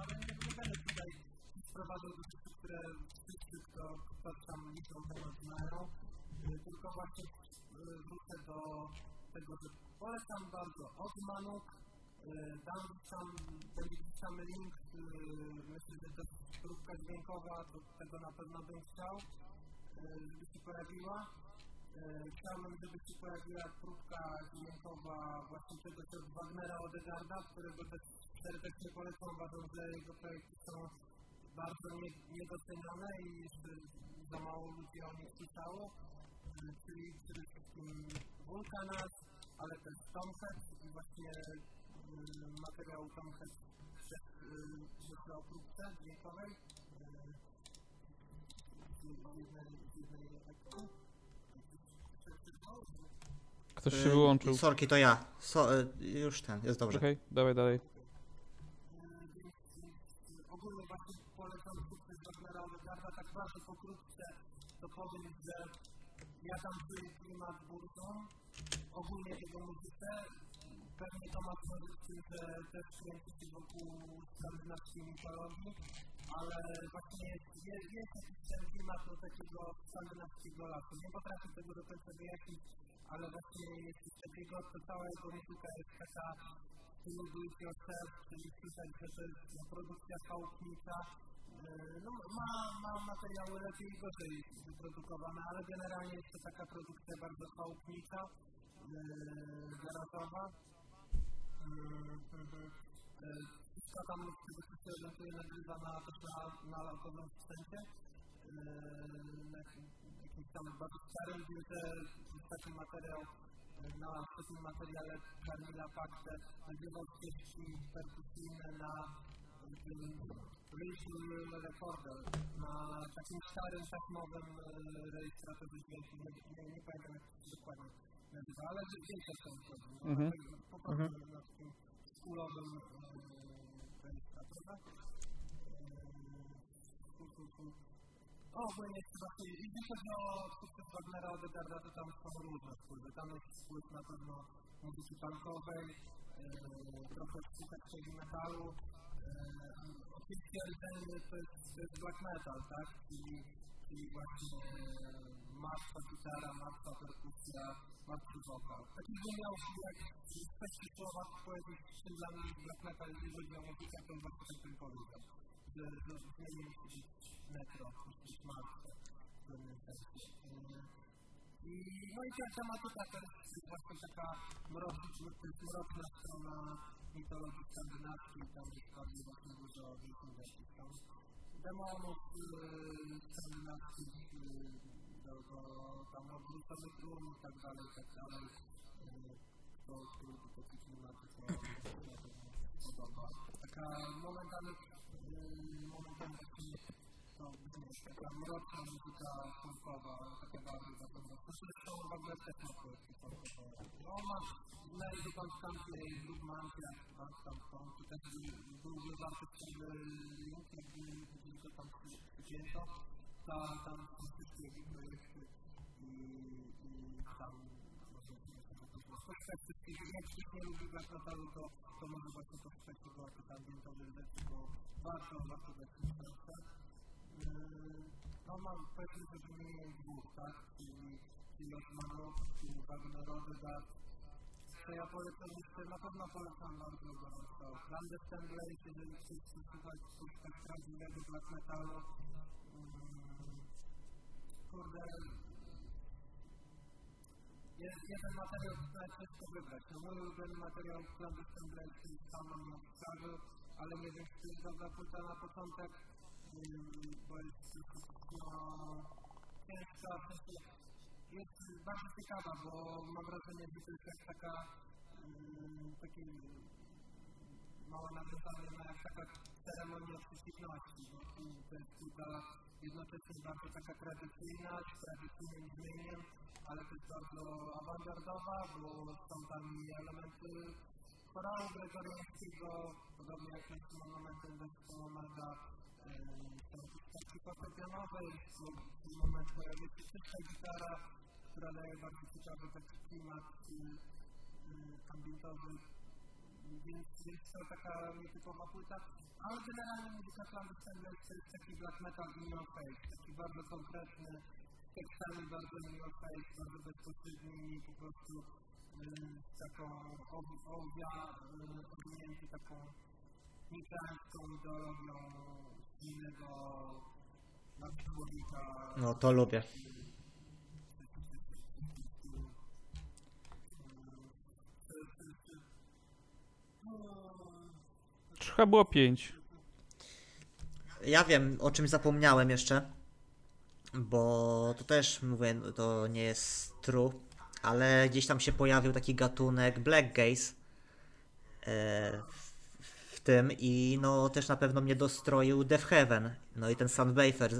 ale nie, będę tutaj sprowadzał do rzeczy, które wszyscy, kto, tam liczą, temat znają, y, tylko właśnie y, wrócę do tego, że polecam bardzo od Manuk, y, dam gdzieś tam link, y, myślę, że to jest próbka dźwiękowa, to tego na pewno bym chciał, y, żeby się pojawiła. E, Chciałbym, żeby się pojawiła próbka dźwiękowa właśnie czegoś od Wagnera Odegarda, którego też serdecznie polecam. Uważam, że jego projekty są bardzo nie, niedocenione i za mało ludzi o nich słyszało. E, Czyli przede wszystkim Vulcanas, ale też Tomhead i właśnie y, materiał Tomhead y, myślę o próbce dźwiękowej. w jednej. Ktoś się wyłączył. Sorki, to ja. So, y, już ten, jest dobrze. Okej, dawaj dalej. ogólnie właśnie polecam sukces Wagnera Odegarda, tak bardzo pokrótce to powiem, że ja tam czuję klimat burzą, ogólnie jego muzyce, pewnie to ma związek z tym, że też kręci wokół skandynawskiej mitologii, ale właśnie jest, jest, jakiś ten klimat do takiego skandynawskiego lasu. Nie potrafię tego do końca wyjaśnić, ale właśnie jest coś takiego, to cała jego muzyka jest taka stylu do it czyli słyszeć, że to jest produkcja chałupnicza. Yy, No, ma, ma materiały lepiej i gorzej wyprodukowane, ale generalnie jest to taka produkcja bardzo chałupnicza, yy, garażowa. Yy, yy, yy, tego co się orientuję, nagrywa na, też na, na lautowym sprzęcie. Yy, na jakim- jakimś tam bardzo starym, że jest taki materiał yy, na takim materiale Kamila Paktę nagrywał ścieżki perkusyjne na yy, Rhythm Recorder, na takim starym taśmowym yy, rejestratorze dźwięku, nie, nie, nie pamiętam jak to dokładnie nazywa, ale no, Mhm. tak Po prostu na takim skulowym yy, rejestratorze. Yy, o, ogólnie trzeba się, jeśli chodzi o sukces Wagnera Odegarda, to tam są różne wpływy. Tam jest wpływ na pewno muzyki punkowej, yy, trochę heavy metalu. Yy, oczywiście rdzenie to jest, black metal, tak? Czyli, czyli właśnie martwa gitara, martwa perkusja, martwy wokal. Takich wymiarów jak w kwestii słowa powiedzieć, czym dla mnie jest black metal, jeżeli chodzi o muzykę, to właśnie ten tym powiedział. Że, zmieni musi być metro, musi być martwe w pewnym sensie. I, no i ta tematyka to jest właśnie taka mroczna, mroczna strona mitologii skandynawskiej, tam jest bardziej właśnie dużo wielkich rzeczy. Demonów yy, skandynawskich, yy, do, do tam odwróconych tłum i tak dalej, i tak dalej. To, to to to na pewno podoba. Taka momentami, momentami no, wiesz, taka mroczna muzyka funkowa, taka bardziej taka mroczna. Zresztą w ogóle ma poetki funkowe. No, ma Lady Band Country, Blue Mountain, Band Country, to też link, jakby gdzieś to tam przyjęto. Ta, tam wszystkie projekty i, i tam wszystkich. Jak ktoś nie lubi black metalu, to, to może właśnie tego jako ambientowej rzeczy, bo warto, warto dać szansę. Yy, No mam że wymienię dwóch, tak? Czyli, czyli Osmanów, czyli Wagnerowy Dart, to ja polecam jeszcze, na pewno polecam bardzo gorąco. Clandestine Blaze, jeżeli chcesz słuchać coś tak prawdziwego black metalu, mm, kurde, jest jeden materiał, który ciężko wybrać. No mój ulubiony materiał Clandestine Blaze jest sam na Chicago, ale nie wiem, czy to jest dobra płyta na początek, bo jest no, ciężka, jest bardzo ciekawa, bo mam wrażenie, że to jest taka takie małe nawiązanie na jak taka ceremonia przeciwności, bo to jest płyta jednocześnie bardzo taka tradycyjna, z tradycyjnym brzmieniem, ale też bardzo awangardowa, bo są tam elementy chorału gregoriańskiego, podobnie jak momentem zespołu Omega, są też takie fortepianowe, jest w momencie pojawia się czysta gitara, która daje bardzo ciekawy taki klimat y, y, ambientowy, więc jest to taka nietypowa płyta, ale generalnie muzyka Clandestine to jest taki black metal in your face, taki bardzo konkretny, z tekstami bardzo in your face, bardzo bezpośredni i po prostu z taką owia, owinięty taką mikrańską ideologią innego nadczłowieka. No to lubię. Chyba było pięć. Ja wiem, o czymś zapomniałem jeszcze, bo to też, mówię, to nie jest true, ale gdzieś tam się pojawił taki gatunek Black Gaze e, w tym i no też na pewno mnie dostroił Death Heaven, no i ten Sunbather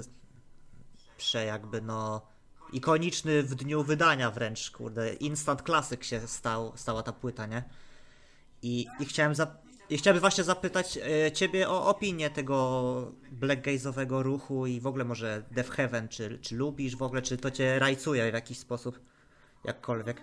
prze jakby no ikoniczny w dniu wydania wręcz, kurde, instant classic się stał, stała ta płyta, nie? I, i chciałem zap- i chciałbym właśnie zapytać e, ciebie o opinię tego blackgaze'owego ruchu i w ogóle może Death Heaven, czy, czy lubisz w ogóle, czy to cię rajcuje w jakiś sposób, jakkolwiek?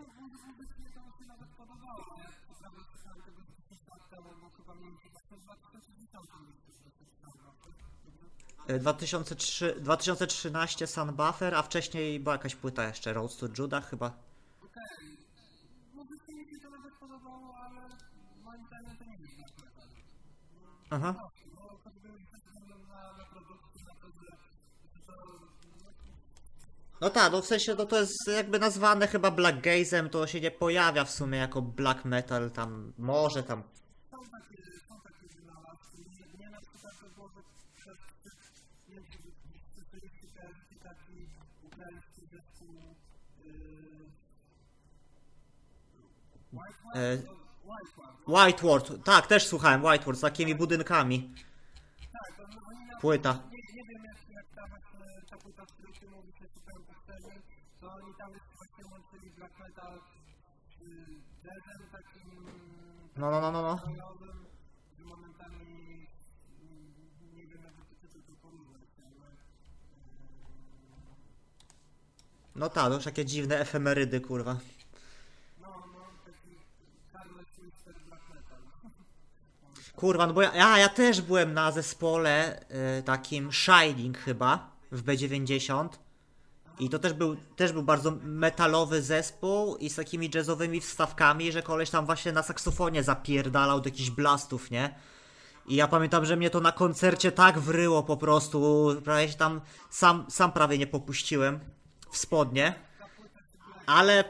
E, 2003, 2013 Sun Buffer, a wcześniej była jakaś płyta jeszcze, Road to Judah chyba. To No tak, no w sensie no to jest jakby nazwane chyba blackgaze'em, to się nie pojawia w sumie jako black metal, tam może tam. Yy, White One? E, White One. White Ward, tak, też słuchałem White Ward z takimi budynkami. Płyta. No, no, no, no, no. No tak, to już takie dziwne efemerydy, kurwa. Kurwa, no bo ja, ja, ja też byłem na zespole y, takim Shining chyba w B90 i to też był, też był bardzo metalowy zespół i z takimi jazzowymi wstawkami, że koleś tam właśnie na saksofonie zapierdalał do jakichś blastów, nie? I ja pamiętam, że mnie to na koncercie tak wryło po prostu, prawie się tam sam, sam prawie nie popuściłem w spodnie. Ale,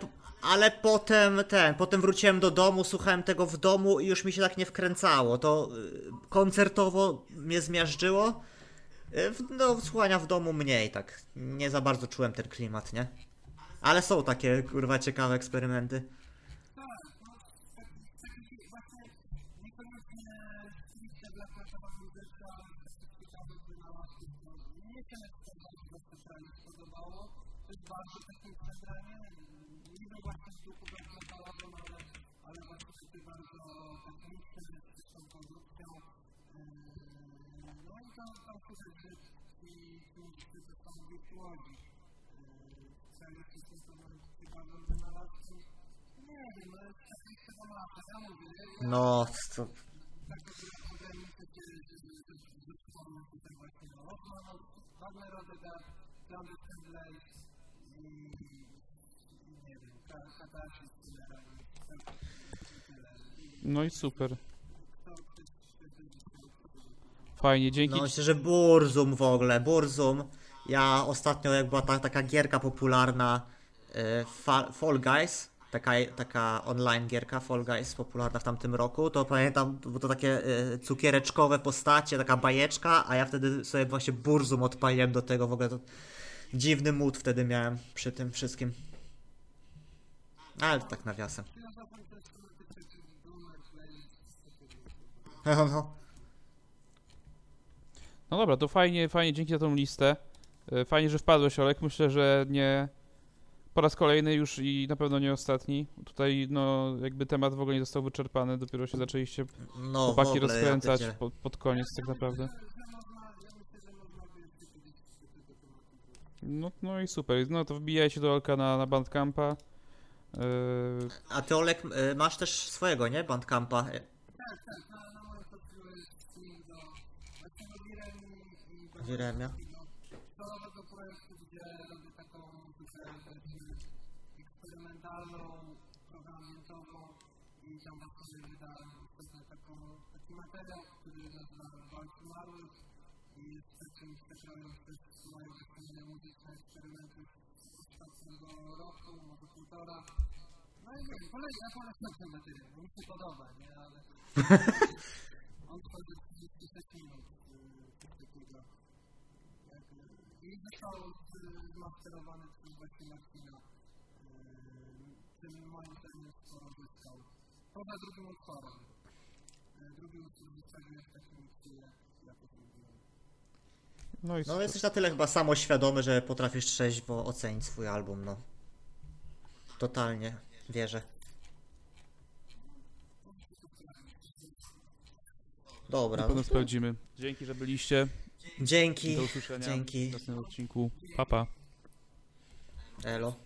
ale potem ten, potem wróciłem do domu, słuchałem tego w domu i już mi się tak nie wkręcało. To y, koncertowo mnie zmiażdżyło. E, w- No, słuchania w domu mniej, tak. Nie za bardzo czułem ten klimat, nie? Ale są takie, kurwa, ciekawe eksperymenty. Ci muzycy to są wirtuozi. Yy, Jakieś są to ciekawym wynalazkiem. Nie wiem, no jest technicznego masa, ja mówię, ja No, to... Wagner Odegaard, John Assembly i nie wiem. No i super. Fajnie, dzięki. No myślę, że Burzum w ogóle, Burzum. Ja ostatnio jak była ta, taka gierka popularna e, Fa- Fall Guys, taka, taka online gierka Fall Guys popularna w tamtym roku, to pamiętam, bo to takie e, cukiereczkowe postacie, taka bajeczka, a ja wtedy sobie właśnie Burzum odpaliłem do tego, w ogóle to dziwny mood wtedy miałem przy tym wszystkim. Ale tak nawiasem. [LAUGHS] No, no. No dobra, to fajnie, fajnie, dzięki za tą listę. E, Fajnie, że wpadłeś, Olek. Myślę, że nie po raz kolejny już i na pewno nie ostatni. Tutaj, no, jakby temat w ogóle nie został wyczerpany, dopiero się zaczęliście no chłopaki ogóle, ja rozkręcać pierdzielę. pod, pod koniec tak naprawdę. No, no i super. No to wbijajcie do Olka na, na Bandcampa. Yy, A ty Olek y, masz też swojego, nie? Bandcampa. Y, Wiremia. Eksperymentalną, programowo i tam właśnie wydałem taką, taki materiał, który nazywa Walcz Umarłych i jest takim specjalnym też moje wykonania muzyczne eksperymenty z ostatniego roku, może półtora. No i wiem, kolejny, ja polecam ten materiał, bo mi się podoba, nie, ale [LAUGHS] on tworzy 36 minut, yy, takiego. I został zmasterowany przez właśnie Marcina. Tym moim zdaniem sporo zyskał. Poza drugim utworem. Drugi utwór zostawił w takim stylu, jak to zrobiłem. no i No jesteś na tyle chyba samoświadomy, że potrafisz trzeźwo ocenić swój album, no. Totalnie, wierzę. Dobra, Na pewno sprawdzimy. Dzięki, że byliście. dzięki, Do usłyszenia dzięki, w następnym odcinku. Papa. Pa. elo.